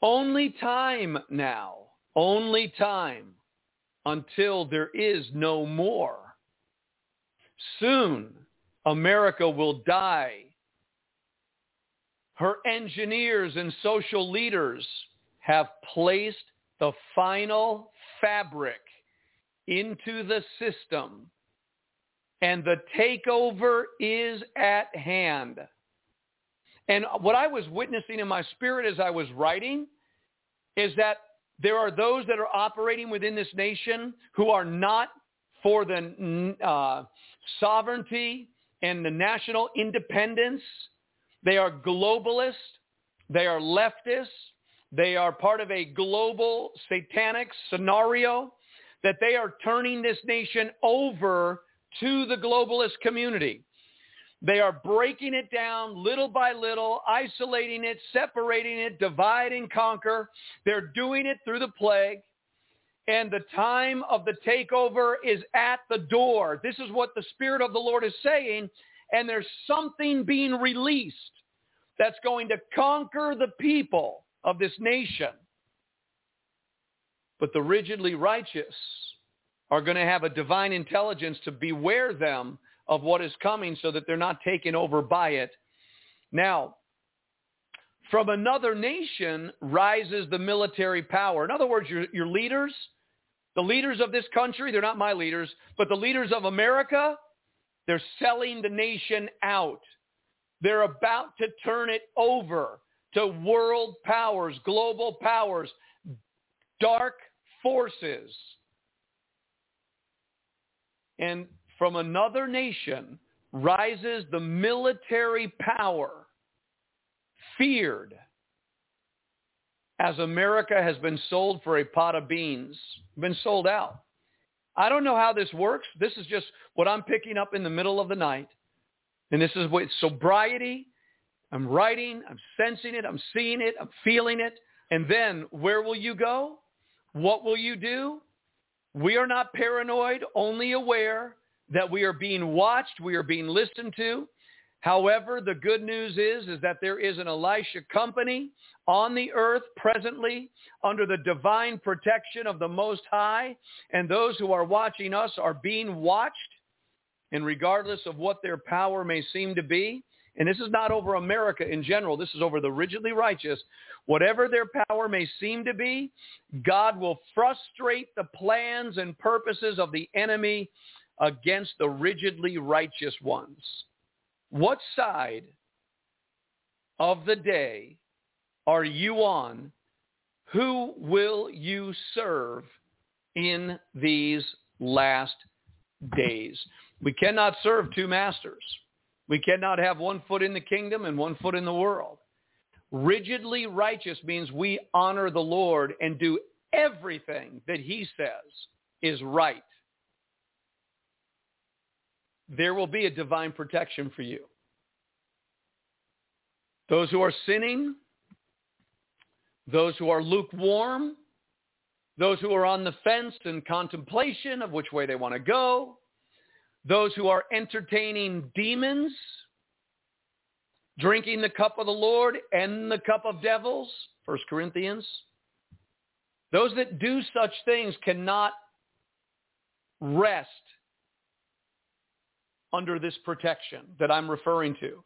Only time now, only time until there is no more. Soon, America will die. Her engineers and social leaders have placed the final fabric into the system and the takeover is at hand. And what I was witnessing in my spirit as I was writing is that there are those that are operating within this nation who are not for the uh, sovereignty and the national independence. They are globalists. They are leftists. They are part of a global satanic scenario that they are turning this nation over to the globalist community. They are breaking it down little by little, isolating it, separating it, divide and conquer. They're doing it through the plague. And the time of the takeover is at the door. This is what the Spirit of the Lord is saying. And there's something being released that's going to conquer the people of this nation. But the rigidly righteous are going to have a divine intelligence to beware them of what is coming so that they're not taken over by it. Now, from another nation rises the military power. In other words, your, your leaders, the leaders of this country, they're not my leaders, but the leaders of America, they're selling the nation out. They're about to turn it over to world powers, global powers, dark forces and from another nation rises the military power feared as America has been sold for a pot of beans, been sold out. I don't know how this works. This is just what I'm picking up in the middle of the night. And this is what sobriety. I'm writing, I'm sensing it, I'm seeing it, I'm feeling it. And then where will you go? What will you do? We are not paranoid, only aware that we are being watched, we are being listened to. However, the good news is, is that there is an Elisha company on the earth presently under the divine protection of the Most High, and those who are watching us are being watched, and regardless of what their power may seem to be, and this is not over America in general, this is over the rigidly righteous, Whatever their power may seem to be, God will frustrate the plans and purposes of the enemy against the rigidly righteous ones. What side of the day are you on? Who will you serve in these last days? We cannot serve two masters. We cannot have one foot in the kingdom and one foot in the world. Rigidly righteous means we honor the Lord and do everything that he says is right. There will be a divine protection for you. Those who are sinning, those who are lukewarm, those who are on the fence in contemplation of which way they want to go, those who are entertaining demons, drinking the cup of the Lord and the cup of devils, 1 Corinthians. Those that do such things cannot rest under this protection that I'm referring to.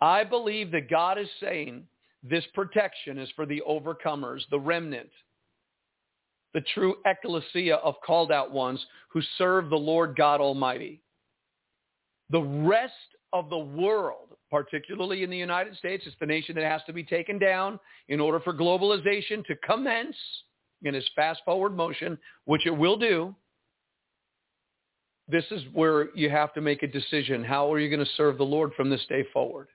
I believe that God is saying this protection is for the overcomers, the remnant, the true ecclesia of called out ones who serve the Lord God Almighty. The rest of the world particularly in the United States. It's the nation that has to be taken down in order for globalization to commence in its fast forward motion, which it will do. this is where you have to make a decision. How are you going to serve the Lord from this day forward?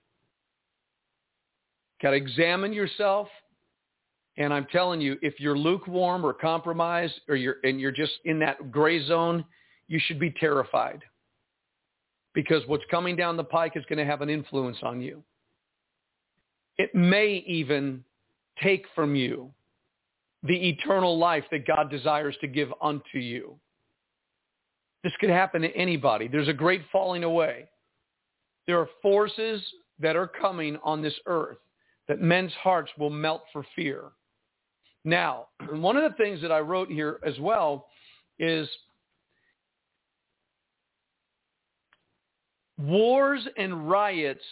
Got to examine yourself. And I'm telling you, if you're lukewarm or compromised or you're, and you're just in that gray zone, you should be terrified because what's coming down the pike is going to have an influence on you. It may even take from you the eternal life that God desires to give unto you. This could happen to anybody. There's a great falling away. There are forces that are coming on this earth that men's hearts will melt for fear. Now, one of the things that I wrote here as well is wars and riots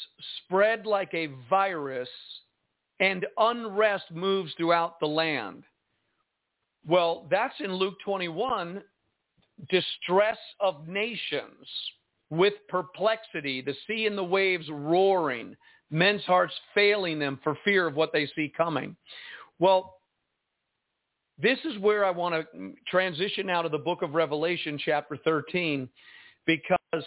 spread like a virus and unrest moves throughout the land. Well, that's in Luke 21 distress of nations with perplexity, the sea and the waves roaring, men's hearts failing them for fear of what they see coming. Well, this is where I want to transition out of the book of Revelation, chapter 13, because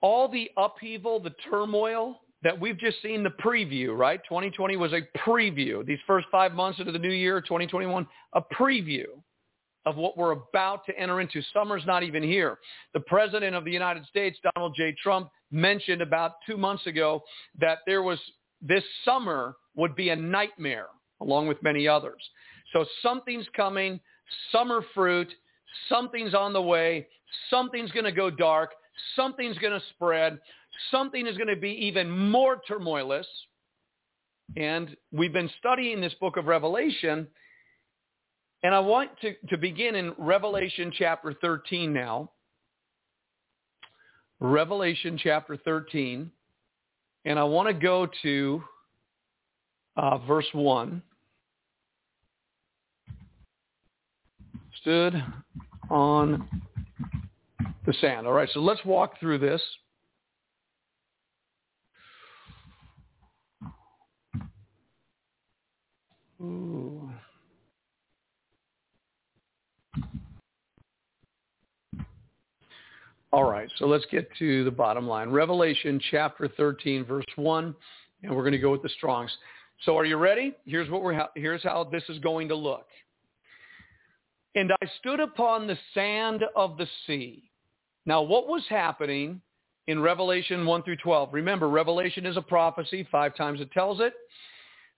all the upheaval, the turmoil that we've just seen the preview, right? 2020 was a preview. These first five months into the new year, 2021, a preview of what we're about to enter into. Summer's not even here. The President of the United States, Donald J. Trump, mentioned about two months ago that there was this summer would be a nightmare, along with many others. So something's coming, summer fruit, something's on the way, something's going to go dark, something's going to spread, something is going to be even more turmoilous. And we've been studying this book of Revelation and I want to, to begin in Revelation chapter 13 now. Revelation chapter 13. And I want to go to uh, verse 1. Stood on the sand. All right, so let's walk through this. Ooh. All right, so let's get to the bottom line. Revelation chapter 13, verse 1, and we're going to go with the Strongs. So are you ready? Here's, what we're here's how this is going to look. And I stood upon the sand of the sea. Now, what was happening in Revelation 1 through 12? Remember, Revelation is a prophecy. Five times it tells it.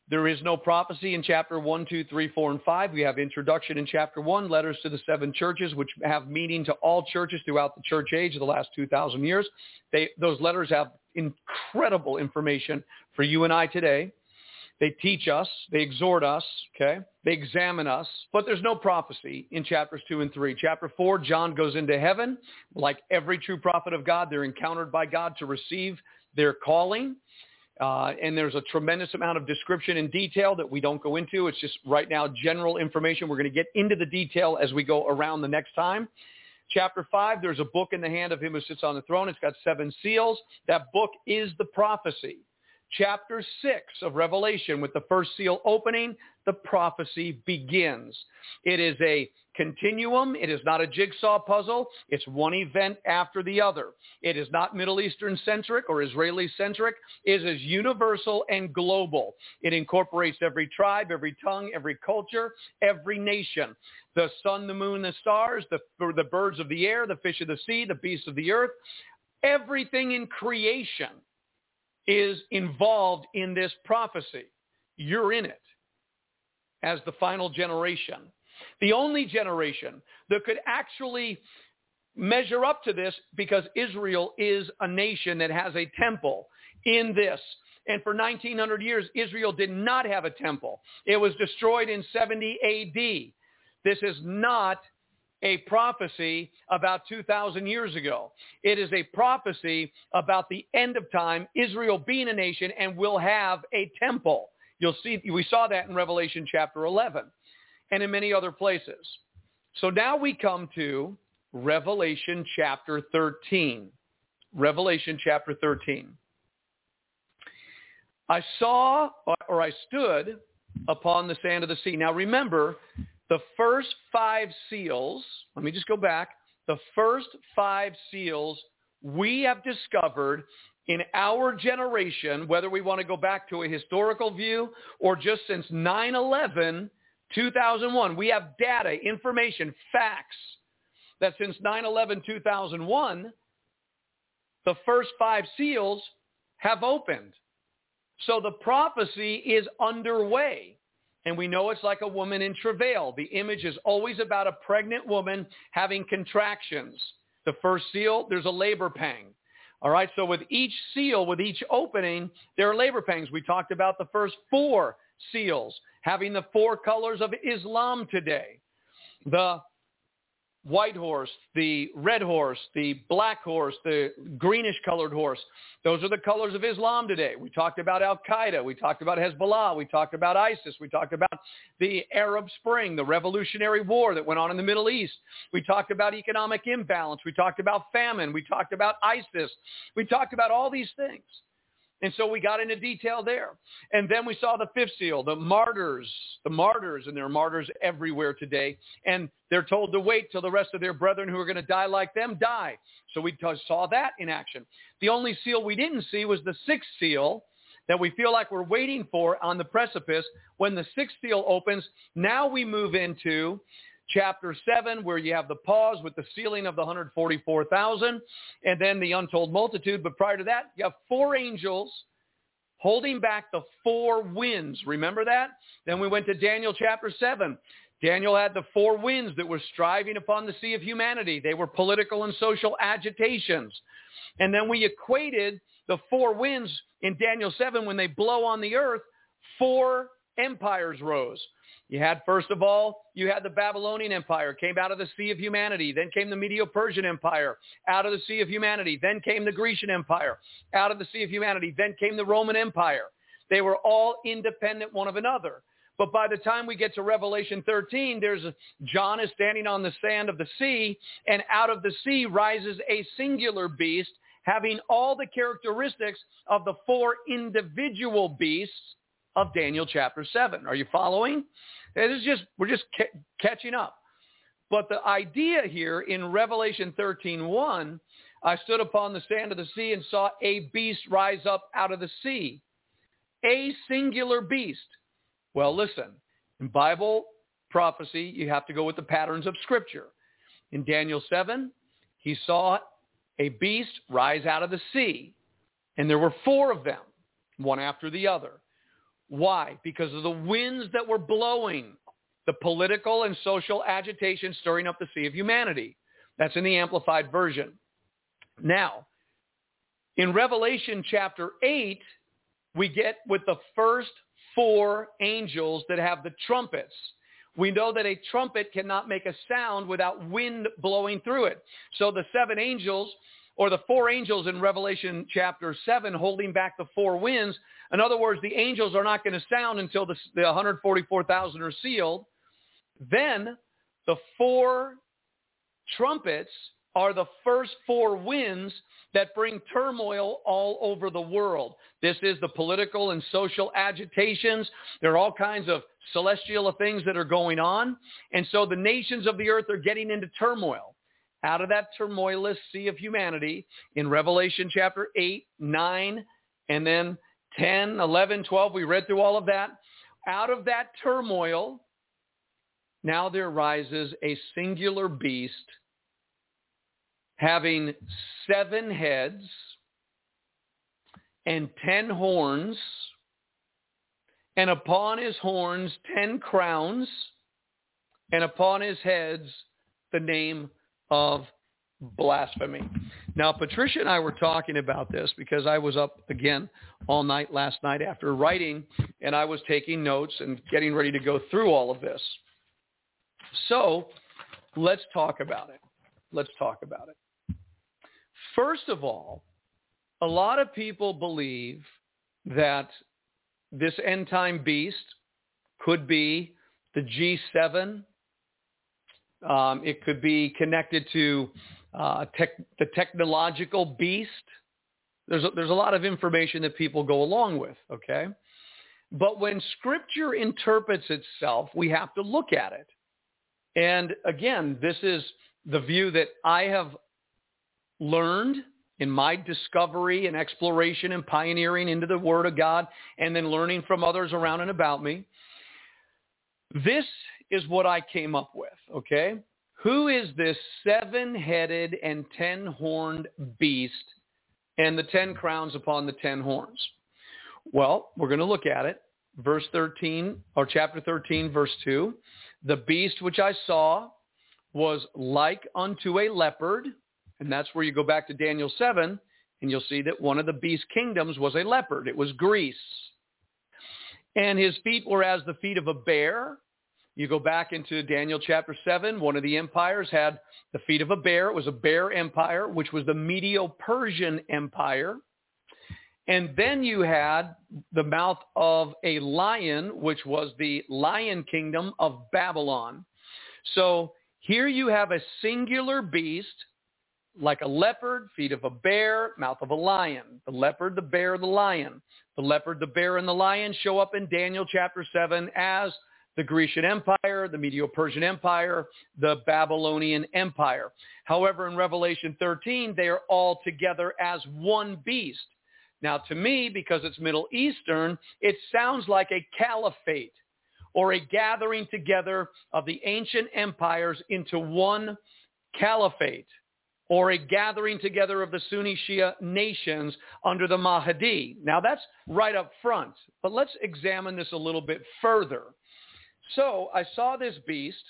There is no prophecy in chapter 1, 2, 3, 4, and 5. We have introduction in chapter 1, letters to the seven churches, which have meaning to all churches throughout the church age of the last 2,000 years. They, those letters have incredible information for you and I today. They teach us, they exhort us, okay? They examine us, but there's no prophecy in chapters 2 and 3. Chapter 4, John goes into heaven. Like every true prophet of God, they're encountered by God to receive their calling. Uh, and there's a tremendous amount of description and detail that we don't go into. It's just right now general information. We're going to get into the detail as we go around the next time. Chapter 5, there's a book in the hand of him who sits on the throne. It's got seven seals. That book is the prophecy. Chapter 6 of Revelation, with the first seal opening, the prophecy begins. It is a continuum. It is not a jigsaw puzzle. It's one event after the other. It is not Middle Eastern centric or Israeli centric. It is as universal and global. It incorporates every tribe, every tongue, every culture, every nation. The sun, the moon, the stars, the, the birds of the air, the fish of the sea, the beasts of the earth. Everything in creation is involved in this prophecy. You're in it as the final generation. The only generation that could actually measure up to this because Israel is a nation that has a temple in this. And for 1900 years, Israel did not have a temple. It was destroyed in 70 AD. This is not a prophecy about 2,000 years ago. It is a prophecy about the end of time, Israel being a nation and will have a temple. You'll see, we saw that in Revelation chapter 11 and in many other places. So now we come to Revelation chapter 13. Revelation chapter 13. I saw or I stood upon the sand of the sea. Now remember, The first five seals, let me just go back. The first five seals we have discovered in our generation, whether we want to go back to a historical view or just since 9-11, 2001, we have data, information, facts that since 9-11, 2001, the first five seals have opened. So the prophecy is underway. And we know it's like a woman in travail. The image is always about a pregnant woman having contractions. The first seal, there's a labor pang. All right, so with each seal, with each opening, there are labor pangs. We talked about the first four seals, having the four colors of Islam today. The white horse, the red horse, the black horse, the greenish colored horse. Those are the colors of Islam today. We talked about Al-Qaeda. We talked about Hezbollah. We talked about ISIS. We talked about the Arab Spring, the revolutionary war that went on in the Middle East. We talked about economic imbalance. We talked about famine. We talked about ISIS. We talked about all these things. And so we got into detail there. And then we saw the fifth seal, the martyrs, the martyrs, and there are martyrs everywhere today. And they're told to wait till the rest of their brethren who are going to die like them die. So we saw that in action. The only seal we didn't see was the sixth seal that we feel like we're waiting for on the precipice. When the sixth seal opens, now we move into chapter 7 where you have the pause with the sealing of the 144,000 and then the untold multitude. But prior to that, you have four angels holding back the four winds. Remember that? Then we went to Daniel chapter 7. Daniel had the four winds that were striving upon the sea of humanity. They were political and social agitations. And then we equated the four winds in Daniel 7 when they blow on the earth, four empires rose. You had, first of all, you had the Babylonian Empire, came out of the Sea of Humanity. Then came the Medo-Persian Empire, out of the Sea of Humanity. Then came the Grecian Empire, out of the Sea of Humanity. Then came the Roman Empire. They were all independent one of another. But by the time we get to Revelation 13, there's John is standing on the sand of the sea, and out of the sea rises a singular beast having all the characteristics of the four individual beasts of Daniel chapter 7. Are you following? This is just, we're just ca- catching up. But the idea here in Revelation 13:1, I stood upon the sand of the sea and saw a beast rise up out of the sea. A singular beast. Well, listen, in Bible prophecy, you have to go with the patterns of Scripture. In Daniel 7, he saw a beast rise out of the sea, and there were four of them, one after the other. Why? Because of the winds that were blowing, the political and social agitation stirring up the sea of humanity. That's in the Amplified Version. Now, in Revelation chapter 8, we get with the first four angels that have the trumpets. We know that a trumpet cannot make a sound without wind blowing through it. So the seven angels or the four angels in Revelation chapter 7 holding back the four winds. In other words, the angels are not going to sound until the, the 144,000 are sealed. Then the four trumpets are the first four winds that bring turmoil all over the world. This is the political and social agitations. There are all kinds of celestial things that are going on. And so the nations of the earth are getting into turmoil out of that turmoilous sea of humanity in Revelation chapter 8, 9, and then 10, 11, 12. We read through all of that. Out of that turmoil, now there rises a singular beast having seven heads and ten horns, and upon his horns ten crowns, and upon his heads the name of blasphemy. Now, Patricia and I were talking about this because I was up again all night last night after writing, and I was taking notes and getting ready to go through all of this. So let's talk about it. Let's talk about it. First of all, a lot of people believe that this end time beast could be the G7 um, it could be connected to uh, tech, the technological beast. There's a, there's a lot of information that people go along with, okay? But when Scripture interprets itself, we have to look at it. And again, this is the view that I have learned in my discovery and exploration and pioneering into the Word of God and then learning from others around and about me. This is what I came up with, okay? Who is this seven-headed and ten-horned beast and the ten crowns upon the ten horns? Well, we're going to look at it. Verse 13, or chapter 13, verse 2. The beast which I saw was like unto a leopard, and that's where you go back to Daniel 7, and you'll see that one of the beast kingdoms was a leopard. It was Greece. And his feet were as the feet of a bear. You go back into Daniel chapter 7, one of the empires had the feet of a bear. It was a bear empire, which was the Medo-Persian empire. And then you had the mouth of a lion, which was the lion kingdom of Babylon. So here you have a singular beast, like a leopard, feet of a bear, mouth of a lion. The leopard, the bear, the lion. The leopard, the bear, and the lion show up in Daniel chapter 7 as the Grecian Empire, the Medo-Persian Empire, the Babylonian Empire. However, in Revelation 13, they are all together as one beast. Now, to me, because it's Middle Eastern, it sounds like a caliphate or a gathering together of the ancient empires into one caliphate or a gathering together of the Sunni Shia nations under the Mahdi. Now, that's right up front, but let's examine this a little bit further. So I saw this beast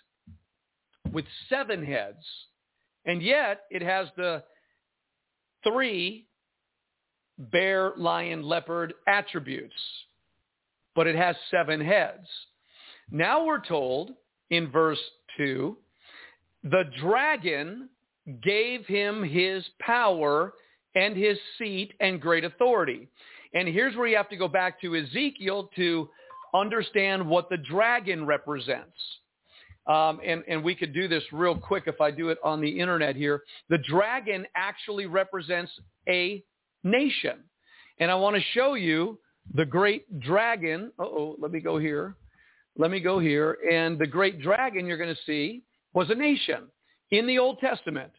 with seven heads, and yet it has the three bear, lion, leopard attributes, but it has seven heads. Now we're told in verse 2, the dragon gave him his power and his seat and great authority. And here's where you have to go back to Ezekiel to understand what the dragon represents. Um, and, and we could do this real quick if I do it on the internet here. The dragon actually represents a nation. And I want to show you the great dragon. oh let me go here. Let me go here. And the great dragon you're going to see was a nation in the Old Testament.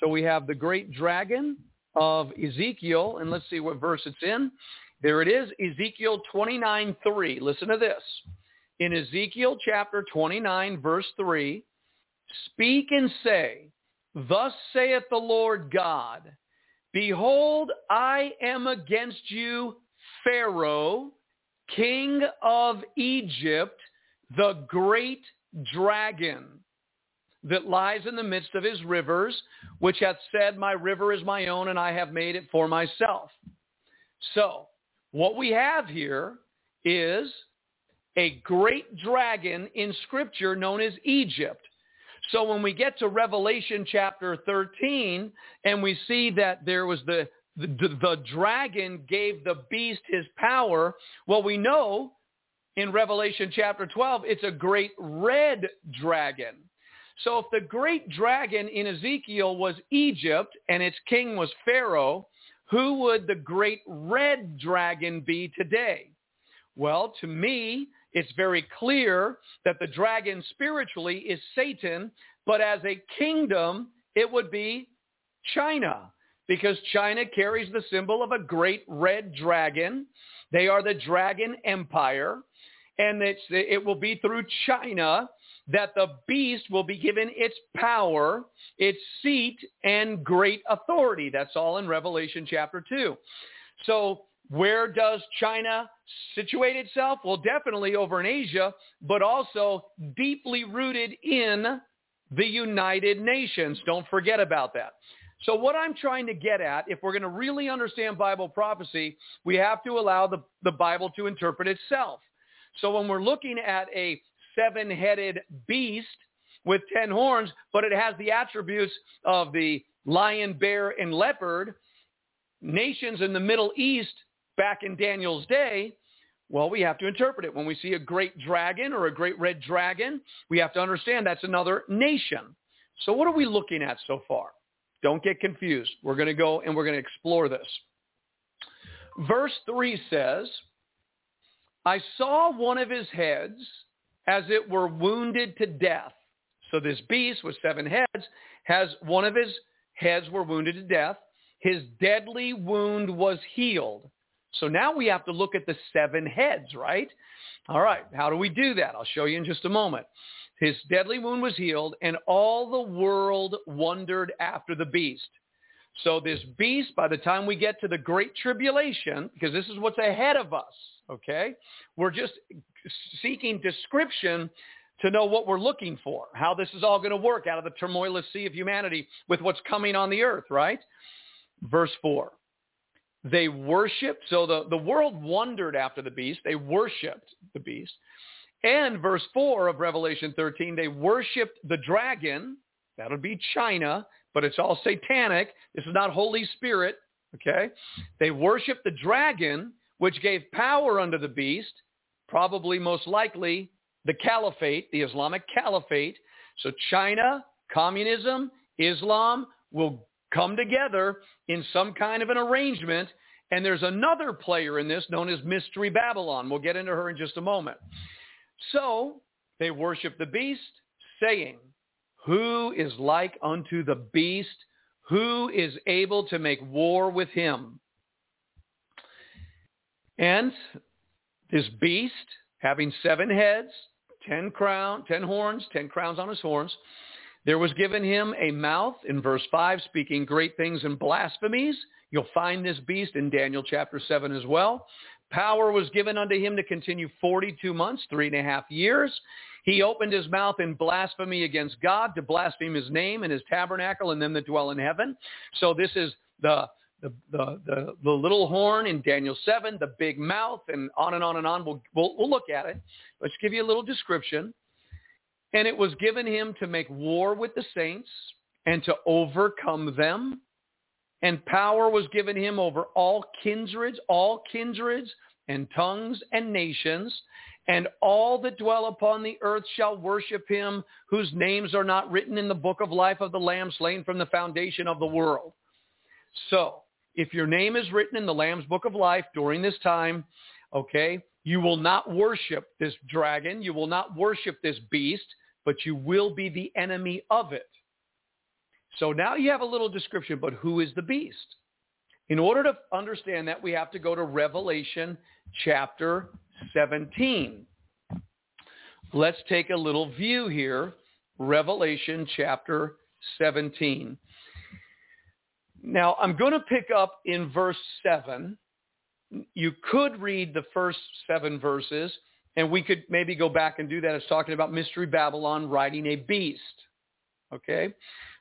So we have the great dragon of Ezekiel, and let's see what verse it's in. There it is, Ezekiel 29, 3. Listen to this. In Ezekiel chapter 29, verse 3, speak and say, Thus saith the Lord God, Behold, I am against you, Pharaoh, king of Egypt, the great dragon that lies in the midst of his rivers, which hath said, My river is my own, and I have made it for myself. So, what we have here is a great dragon in Scripture known as Egypt. So when we get to Revelation chapter 13 and we see that there was the, the, the dragon gave the beast his power, well, we know in Revelation chapter 12, it's a great red dragon. So if the great dragon in Ezekiel was Egypt and its king was Pharaoh, who would the great red dragon be today? Well, to me, it's very clear that the dragon spiritually is Satan, but as a kingdom, it would be China because China carries the symbol of a great red dragon. They are the dragon empire, and it will be through China that the beast will be given its power, its seat, and great authority. That's all in Revelation chapter 2. So where does China situate itself? Well, definitely over in Asia, but also deeply rooted in the United Nations. Don't forget about that. So what I'm trying to get at, if we're going to really understand Bible prophecy, we have to allow the, the Bible to interpret itself. So when we're looking at a seven-headed beast with ten horns, but it has the attributes of the lion, bear, and leopard, nations in the Middle East back in Daniel's day, well, we have to interpret it. When we see a great dragon or a great red dragon, we have to understand that's another nation. So what are we looking at so far? Don't get confused. We're going to go and we're going to explore this. Verse 3 says, I saw one of his heads as it were wounded to death, So this beast with seven heads has one of his heads were wounded to death. His deadly wound was healed. So now we have to look at the seven heads, right? All right, how do we do that? I'll show you in just a moment. His deadly wound was healed, and all the world wondered after the beast. So this beast, by the time we get to the great tribulation, because this is what's ahead of us, okay? We're just seeking description to know what we're looking for, how this is all going to work out of the turmoilous sea of humanity with what's coming on the earth, right? Verse 4. They worshiped, so the, the world wondered after the beast. They worshiped the beast. And verse 4 of Revelation 13, they worshiped the dragon. That would be China, but it's all satanic. This is not Holy Spirit, okay? They worshiped the dragon, which gave power unto the beast, probably most likely the caliphate, the Islamic caliphate. So China, communism, Islam will come together in some kind of an arrangement. And there's another player in this known as Mystery Babylon. We'll get into her in just a moment. So they worship the beast, saying, Who is like unto the beast? Who is able to make war with him? And this beast, having seven heads, ten crown, ten horns, ten crowns on his horns, there was given him a mouth in verse 5 speaking great things and blasphemies. You'll find this beast in Daniel chapter 7 as well. Power was given unto him to continue 42 months, three and a half years. He opened his mouth in blasphemy against God to blaspheme his name and his tabernacle and them that dwell in heaven. So this is the the, the, the, the little horn in Daniel 7, the big mouth, and on and on and on. We'll, we'll, we'll look at it. Let's give you a little description. And it was given him to make war with the saints and to overcome them and power was given him over all kindreds, all kindreds and tongues and nations, and all that dwell upon the earth shall worship him, whose names are not written in the book of life of the Lamb slain from the foundation of the world. So, if your name is written in the Lamb's book of life during this time, okay, you will not worship this dragon, you will not worship this beast, but you will be the enemy of it. So now you have a little description, but who is the beast? In order to understand that, we have to go to Revelation chapter 17. Let's take a little view here. Revelation chapter 17. Now, I'm going to pick up in verse 7. You could read the first seven verses, and we could maybe go back and do that. It's talking about Mystery Babylon riding a beast. Okay?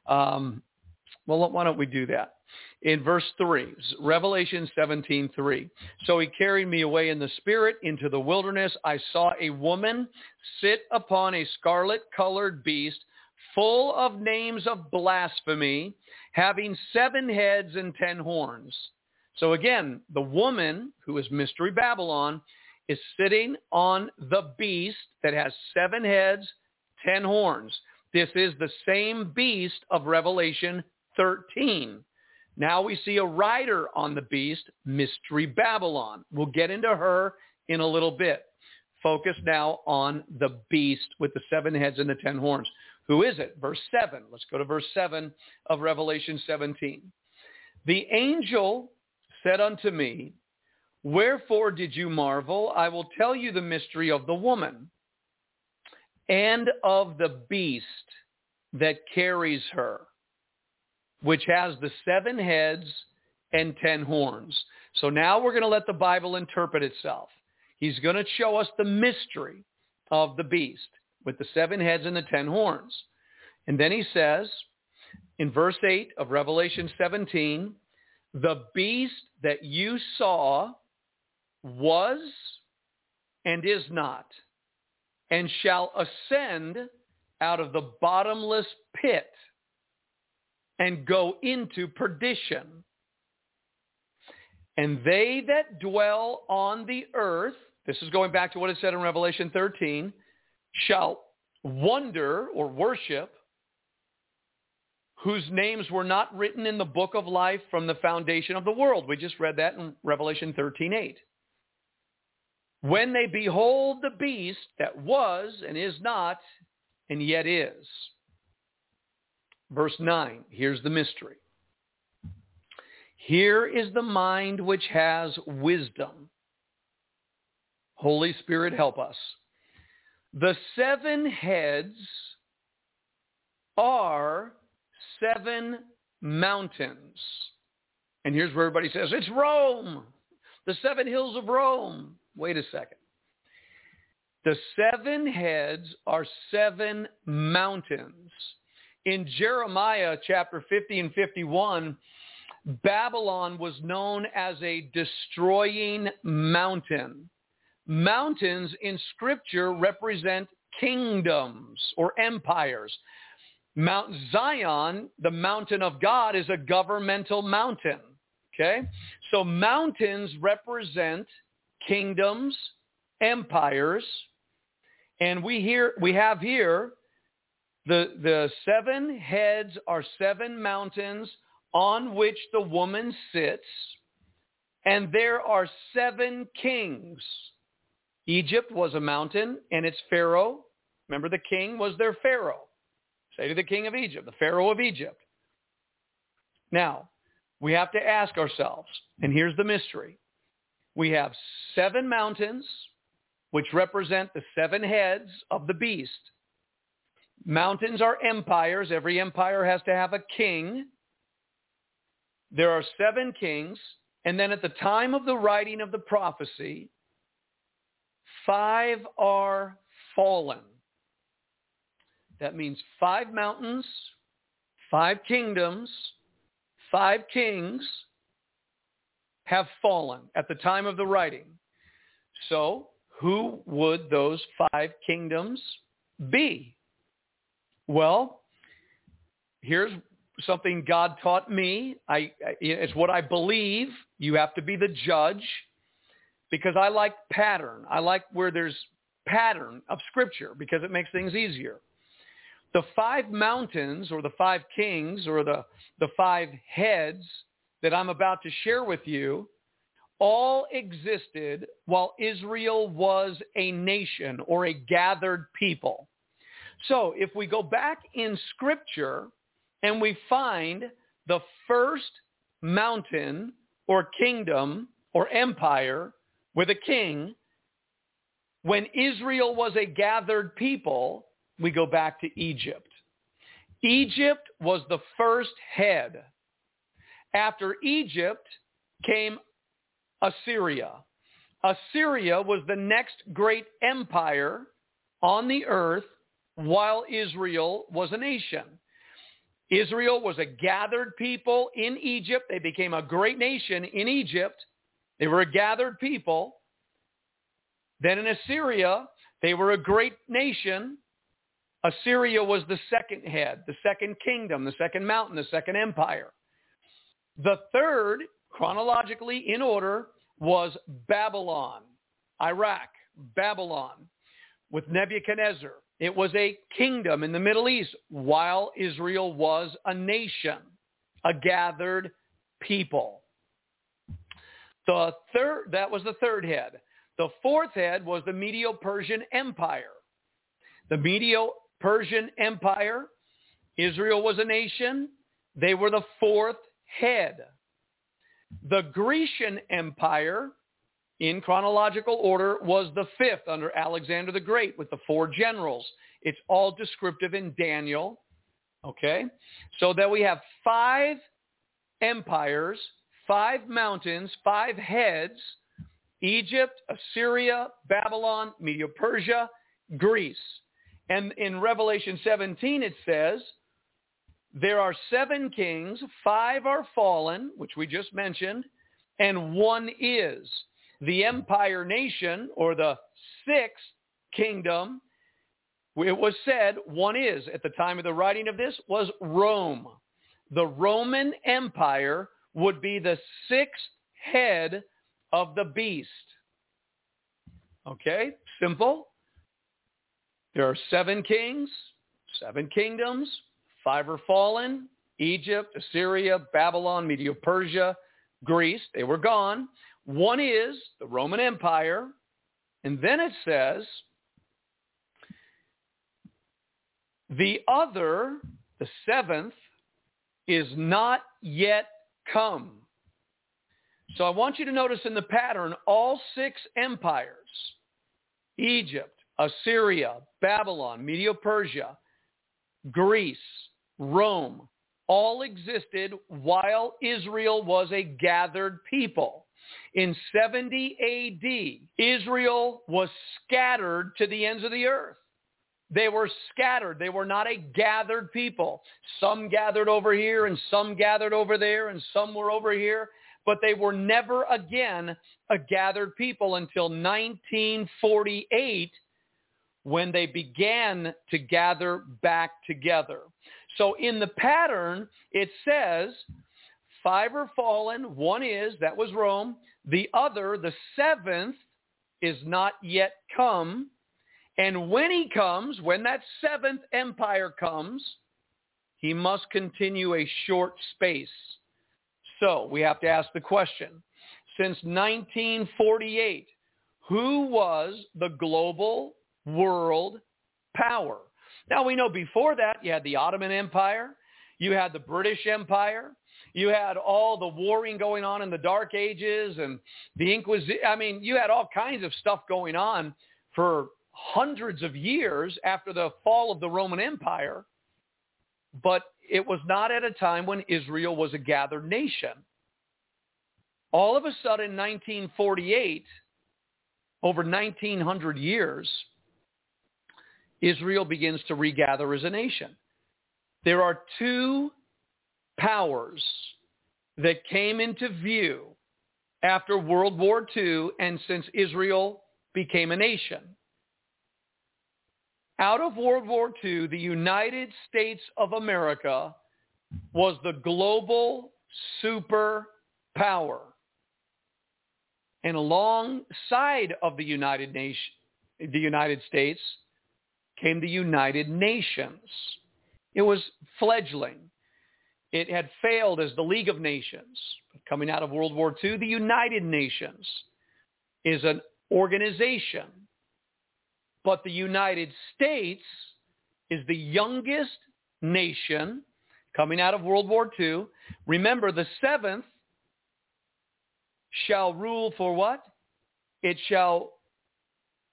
Um, well, why don't we do that? In verse 3, Revelation 17, 3. So he carried me away in the spirit into the wilderness. I saw a woman sit upon a scarlet-colored beast full of names of blasphemy, having seven heads and ten horns. So again, the woman, who is Mystery Babylon, is sitting on the beast that has seven heads, ten horns. This is the same beast of Revelation 13. Now we see a rider on the beast, Mystery Babylon. We'll get into her in a little bit. Focus now on the beast with the seven heads and the ten horns. Who is it? Verse 7. Let's go to verse 7 of Revelation 17. The angel said unto me, Wherefore did you marvel? I will tell you the mystery of the woman and of the beast that carries her, which has the seven heads and ten horns. So now we're going to let the Bible interpret itself. He's going to show us the mystery of the beast with the seven heads and the ten horns. And then he says in verse 8 of Revelation 17, the beast that you saw was and is not and shall ascend out of the bottomless pit and go into perdition. And they that dwell on the earth, this is going back to what it said in Revelation 13, shall wonder or worship whose names were not written in the book of life from the foundation of the world. We just read that in Revelation 13:8 when they behold the beast that was and is not, and yet is. Verse 9, here's the mystery. Here is the mind which has wisdom. Holy Spirit, help us. The seven heads are seven mountains. And here's where everybody says, it's Rome, the seven hills of Rome. Wait a second. The seven heads are seven mountains. In Jeremiah chapter 50 and 51, Babylon was known as a destroying mountain. Mountains in scripture represent kingdoms or empires. Mount Zion, the mountain of God, is a governmental mountain. Okay? So mountains represent kingdoms, empires, and we here we have here the the seven heads are seven mountains on which the woman sits, and there are seven kings. Egypt was a mountain and its Pharaoh. Remember the king was their Pharaoh. Say to the king of Egypt, the Pharaoh of Egypt. Now, we have to ask ourselves, and here's the mystery. We have seven mountains, which represent the seven heads of the beast. Mountains are empires. Every empire has to have a king. There are seven kings. And then at the time of the writing of the prophecy, five are fallen. That means five mountains, five kingdoms, five kings have fallen at the time of the writing. So who would those five kingdoms be? Well, here's something God taught me. I, it's what I believe. You have to be the judge because I like pattern. I like where there's pattern of scripture because it makes things easier. The five mountains or the five kings or the, the five heads that I'm about to share with you all existed while Israel was a nation or a gathered people. So if we go back in scripture and we find the first mountain or kingdom or empire with a king, when Israel was a gathered people, we go back to Egypt. Egypt was the first head. After Egypt came Assyria. Assyria was the next great empire on the earth while Israel was a nation. Israel was a gathered people in Egypt. They became a great nation in Egypt. They were a gathered people. Then in Assyria, they were a great nation. Assyria was the second head, the second kingdom, the second mountain, the second empire. The third, chronologically in order, was Babylon, Iraq, Babylon, with Nebuchadnezzar. It was a kingdom in the Middle East while Israel was a nation, a gathered people. The third, that was the third head. The fourth head was the Medo-Persian Empire. The Medo-Persian Empire, Israel was a nation. They were the fourth head. The Grecian Empire, in chronological order, was the fifth under Alexander the Great with the four generals. It's all descriptive in Daniel. Okay? So that we have five empires five mountains, five heads, Egypt, Assyria, Babylon, Media Persia, Greece. And in Revelation 17 it says, there are seven kings, five are fallen, which we just mentioned, and one is. The empire nation, or the sixth kingdom, it was said, one is, at the time of the writing of this, was Rome. The Roman Empire would be the sixth head of the beast. Okay, simple. There are seven kings, seven kingdoms, five are fallen, Egypt, Assyria, Babylon, Medo-Persia, Greece, they were gone. One is the Roman Empire. And then it says, The other, the seventh, is not yet come. So I want you to notice in the pattern all six empires, Egypt, Assyria, Babylon, Medo-Persia, Greece, Rome, all existed while Israel was a gathered people. In 70 AD, Israel was scattered to the ends of the earth. They were scattered. They were not a gathered people. Some gathered over here and some gathered over there and some were over here, but they were never again a gathered people until 1948 when they began to gather back together. So in the pattern, it says five are fallen. One is, that was Rome. The other, the seventh, is not yet come. And when he comes, when that seventh empire comes, he must continue a short space. So we have to ask the question, since 1948, who was the global world power. Now we know before that you had the Ottoman Empire, you had the British Empire, you had all the warring going on in the Dark Ages and the Inquisition. I mean, you had all kinds of stuff going on for hundreds of years after the fall of the Roman Empire. But it was not at a time when Israel was a gathered nation. All of a sudden, 1948, over 1900 years, Israel begins to regather as a nation. There are two powers that came into view after World War II and since Israel became a nation. Out of World War II, the United States of America was the global superpower. And alongside of the United Nation, the United States came the United Nations. It was fledgling. It had failed as the League of Nations. Coming out of World War II, the United Nations is an organization. But the United States is the youngest nation coming out of World War II. Remember, the seventh shall rule for what? It shall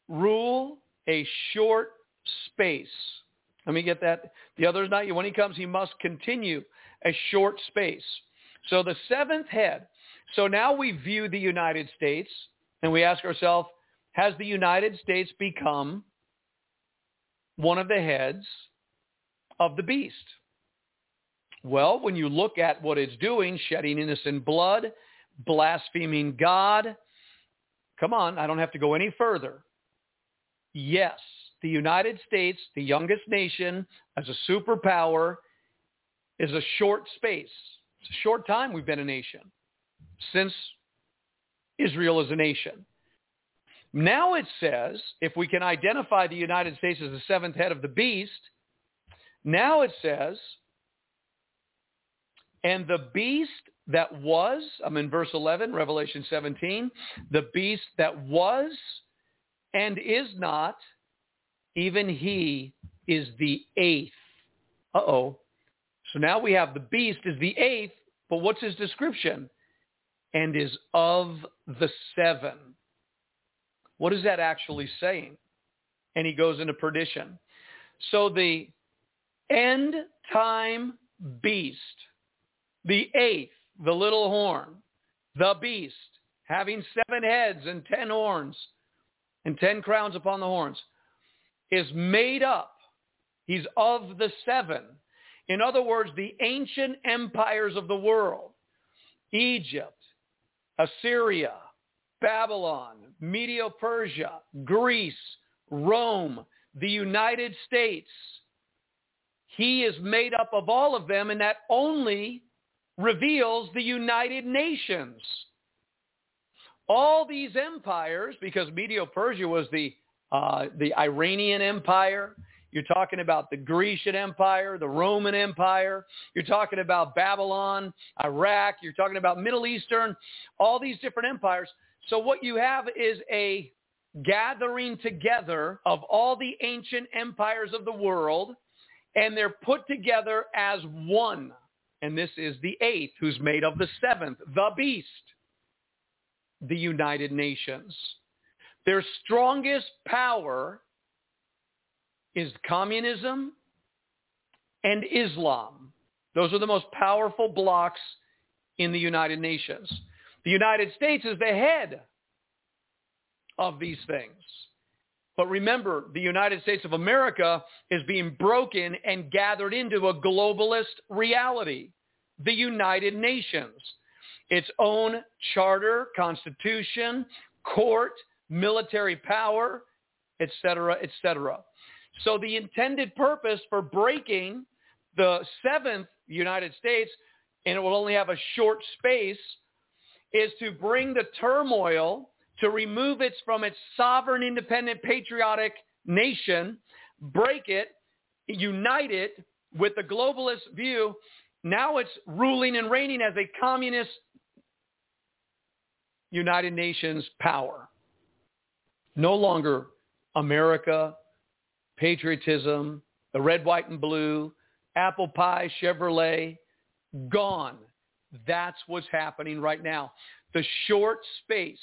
rule a short space. Let me get that. The other is not you. When he comes, he must continue a short space. So the seventh head. So now we view the United States and we ask ourselves, has the United States become one of the heads of the beast? Well, when you look at what it's doing, shedding innocent blood, blaspheming God, come on, I don't have to go any further. Yes, the United States, the youngest nation, as a superpower, is a short space. It's a short time we've been a nation since Israel is a nation. Now it says, if we can identify the United States as the seventh head of the beast, now it says, and the beast that was, I'm in verse 11, Revelation 17, the beast that was and is not, even he is the eighth. Uh-oh. So now we have the beast is the eighth, but what's his description? And is of the seven. What is that actually saying? And he goes into perdition. So the end time beast, the eighth, the little horn, the beast, having seven heads and ten horns and ten crowns upon the horns, is made up. He's of the seven. In other words, the ancient empires of the world, Egypt, Assyria, Babylon, Medo-Persia, Greece, Rome, the United States. He is made up of all of them, and that only reveals the United Nations. All these empires, because Medo-Persia was the uh, the Iranian Empire. You're talking about the Grecian Empire, the Roman Empire. You're talking about Babylon, Iraq. You're talking about Middle Eastern, all these different empires. So what you have is a gathering together of all the ancient empires of the world and they're put together as one. And this is the eighth, who's made of the seventh, the beast, the United Nations. Their strongest power is communism and Islam. Those are the most powerful blocks in the United Nations. The United States is the head of these things. But remember, the United States of America is being broken and gathered into a globalist reality, the United Nations. Its own charter, constitution, court, military power, etc., etc. So the intended purpose for breaking the seventh United States, and it will only have a short space, is to bring the turmoil to remove it from its sovereign, independent, patriotic nation, break it, unite it with the globalist view. Now it's ruling and reigning as a communist United Nations power. No longer America, patriotism, the red, white, and blue, apple pie, Chevrolet, gone. That's what's happening right now. The short space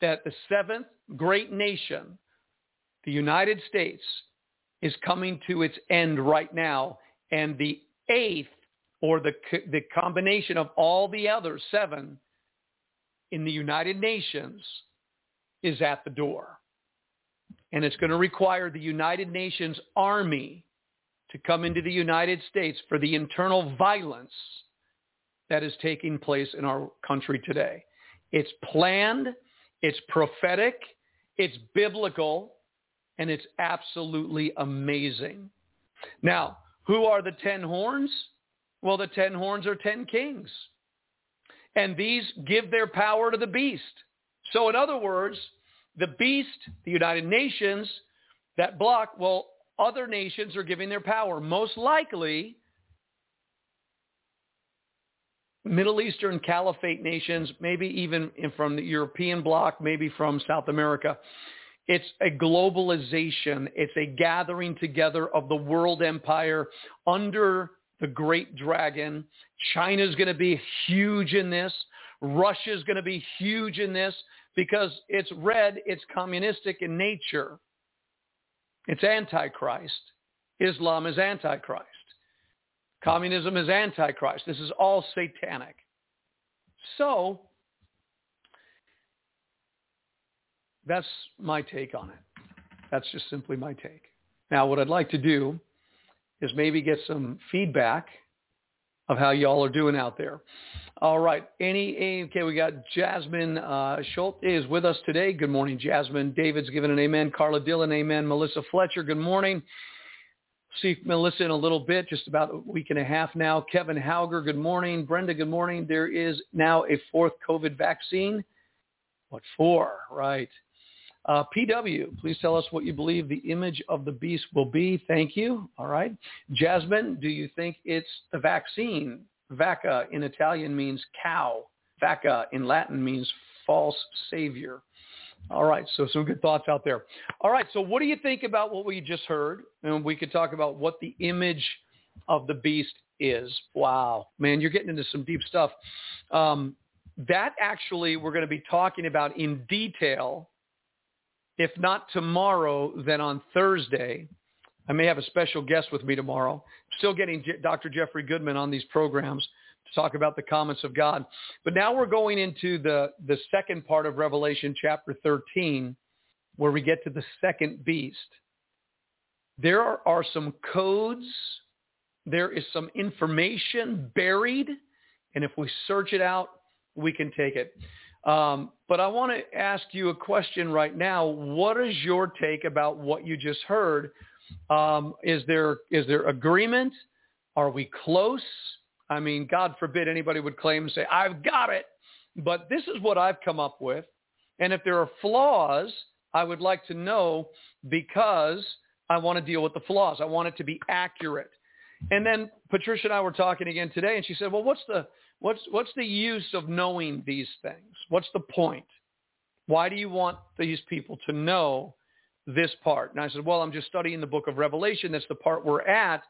that the seventh great nation, the United States, is coming to its end right now. And the eighth, or the, the combination of all the other seven in the United Nations, is at the door. And it's going to require the United Nations Army to come into the United States for the internal violence that is taking place in our country today. It's planned it's prophetic, it's biblical, and it's absolutely amazing. Now, who are the ten horns? Well, the ten horns are ten kings. And these give their power to the beast. So in other words, the beast, the United Nations, that block, well, other nations are giving their power. Most likely, Middle Eastern caliphate nations, maybe even from the European bloc, maybe from South America. It's a globalization. It's a gathering together of the world empire under the great dragon. China's going to be huge in this. Russia's going to be huge in this because it's red, it's communistic in nature. It's antichrist. Islam is antichrist. Communism is antichrist. This is all satanic. So that's my take on it. That's just simply my take. Now, what I'd like to do is maybe get some feedback of how y'all are doing out there. All right. Any, okay, we got Jasmine uh, Schultz is with us today. Good morning, Jasmine. David's given an amen. Carla Dillon, amen. Melissa Fletcher, good morning see Melissa in a little bit, just about a week and a half now. Kevin Hauger, good morning. Brenda, good morning. There is now a fourth COVID vaccine. What for? Right. Uh, PW, please tell us what you believe the image of the beast will be. Thank you. All right. Jasmine, do you think it's the vaccine? Vacca in Italian means cow. Vacca in Latin means false savior. All right, so some good thoughts out there. All right, so what do you think about what we just heard? And we could talk about what the image of the beast is. Wow, man, you're getting into some deep stuff. Um, that actually we're going to be talking about in detail, if not tomorrow, then on Thursday. I may have a special guest with me tomorrow. Still getting Dr. Jeffrey Goodman on these programs talk about the comments of God. But now we're going into the, the second part of Revelation chapter 13, where we get to the second beast. There are, are some codes. There is some information buried. And if we search it out, we can take it. Um, but I want to ask you a question right now. What is your take about what you just heard? Um, is there is there agreement? Are we close? I mean, God forbid anybody would claim and say, I've got it. But this is what I've come up with. And if there are flaws, I would like to know because I want to deal with the flaws. I want it to be accurate. And then Patricia and I were talking again today, and she said, well, what's the, what's, what's the use of knowing these things? What's the point? Why do you want these people to know this part? And I said, well, I'm just studying the book of Revelation. That's the part we're at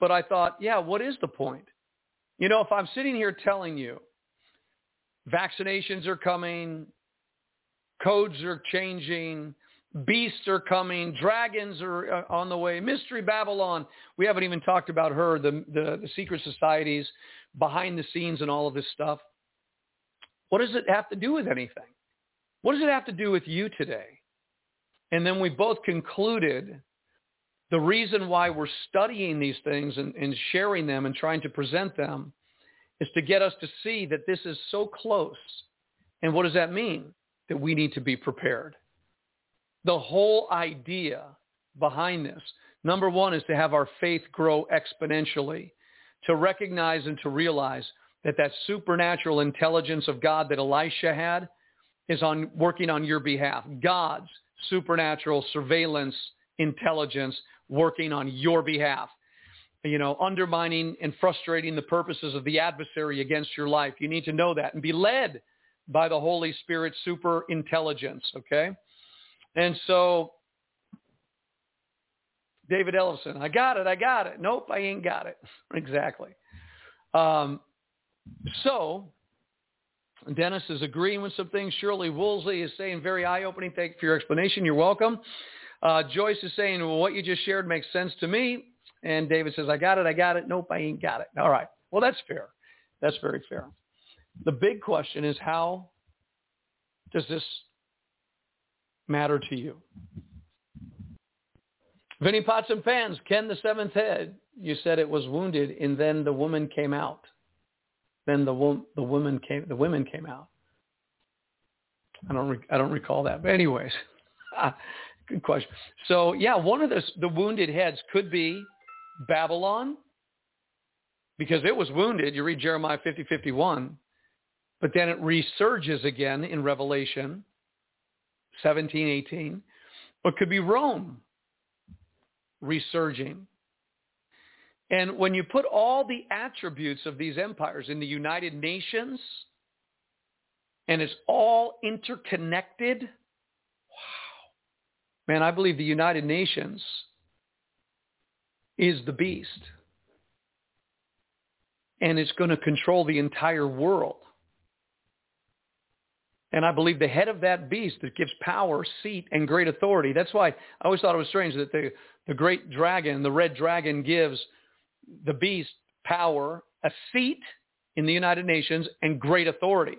but I thought, yeah, what is the point? You know, if I'm sitting here telling you vaccinations are coming, codes are changing, beasts are coming, dragons are uh, on the way, mystery Babylon. We haven't even talked about her, the, the, the secret societies behind the scenes and all of this stuff. What does it have to do with anything? What does it have to do with you today? And then we both concluded the reason why we're studying these things and, and sharing them and trying to present them is to get us to see that this is so close. And what does that mean? That we need to be prepared. The whole idea behind this, number one, is to have our faith grow exponentially, to recognize and to realize that that supernatural intelligence of God that Elisha had is on working on your behalf. God's supernatural surveillance intelligence working on your behalf. You know, undermining and frustrating the purposes of the adversary against your life. You need to know that and be led by the Holy Spirit super intelligence, okay? And so David Ellison, I got it, I got it. Nope, I ain't got it. exactly. Um, so Dennis is agreeing with some things. Shirley Woolsey is saying very eye-opening. Thank you for your explanation. You're welcome. Uh, Joyce is saying, well, what you just shared makes sense to me. And David says, I got it, I got it. Nope, I ain't got it. All right. Well, that's fair. That's very fair. The big question is how does this matter to you? Vinny Pots and Pans, Ken the seventh head, you said it was wounded and then the woman came out. Then the, the woman came, the women came out. I don't, re- I don't recall that. But anyways, Good question. So yeah, one of the, the wounded heads could be Babylon because it was wounded. You read Jeremiah 50, 51, but then it resurges again in Revelation 17, 18. Or it could be Rome resurging. And when you put all the attributes of these empires in the United Nations, and it's all interconnected, Man, I believe the United Nations is the beast. And it's going to control the entire world. And I believe the head of that beast that gives power, seat, and great authority. That's why I always thought it was strange that the, the great dragon, the red dragon, gives the beast power, a seat in the United Nations, and great authority.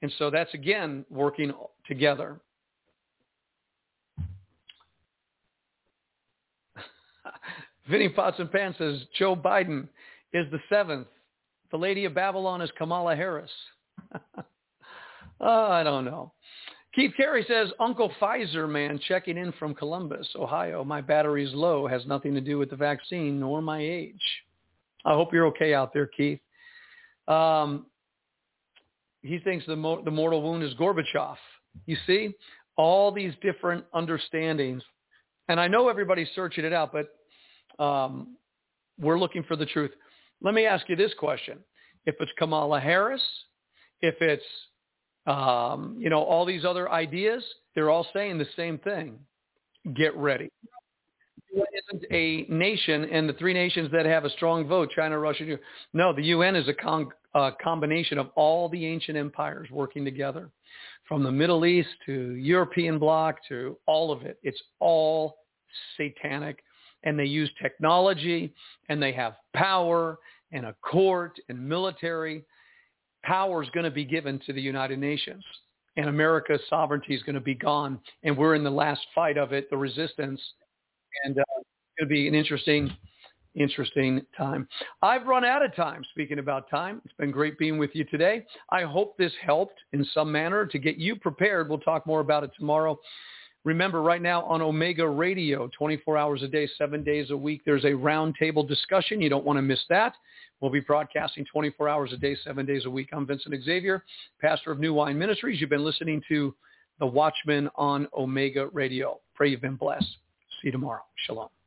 And so that's, again, working together. Vinny Pots and Pants says Joe Biden is the seventh. The lady of Babylon is Kamala Harris. oh, I don't know. Keith Carey says, Uncle Pfizer man checking in from Columbus, Ohio. My battery's low. Has nothing to do with the vaccine nor my age. I hope you're okay out there, Keith. Um, he thinks the, mo- the mortal wound is Gorbachev. You see, all these different understandings. And I know everybody's searching it out, but um, we're looking for the truth. Let me ask you this question. If it's Kamala Harris, if it's, um, you know, all these other ideas, they're all saying the same thing. Get ready. UN isn't a nation, and the three nations that have a strong vote, China, Russia, no, the UN is a con- combination of all the ancient empires working together, from the Middle East to European bloc to all of it. It's all satanic and they use technology and they have power and a court and military. Power is going to be given to the United Nations and America's sovereignty is going to be gone. And we're in the last fight of it, the resistance. And uh, to be an interesting, interesting time. I've run out of time speaking about time. It's been great being with you today. I hope this helped in some manner to get you prepared. We'll talk more about it tomorrow. Remember, right now on Omega Radio, 24 hours a day, seven days a week, there's a roundtable discussion. You don't want to miss that. We'll be broadcasting 24 hours a day, seven days a week. I'm Vincent Xavier, pastor of New Wine Ministries. You've been listening to The Watchman on Omega Radio. Pray you've been blessed. See you tomorrow. Shalom.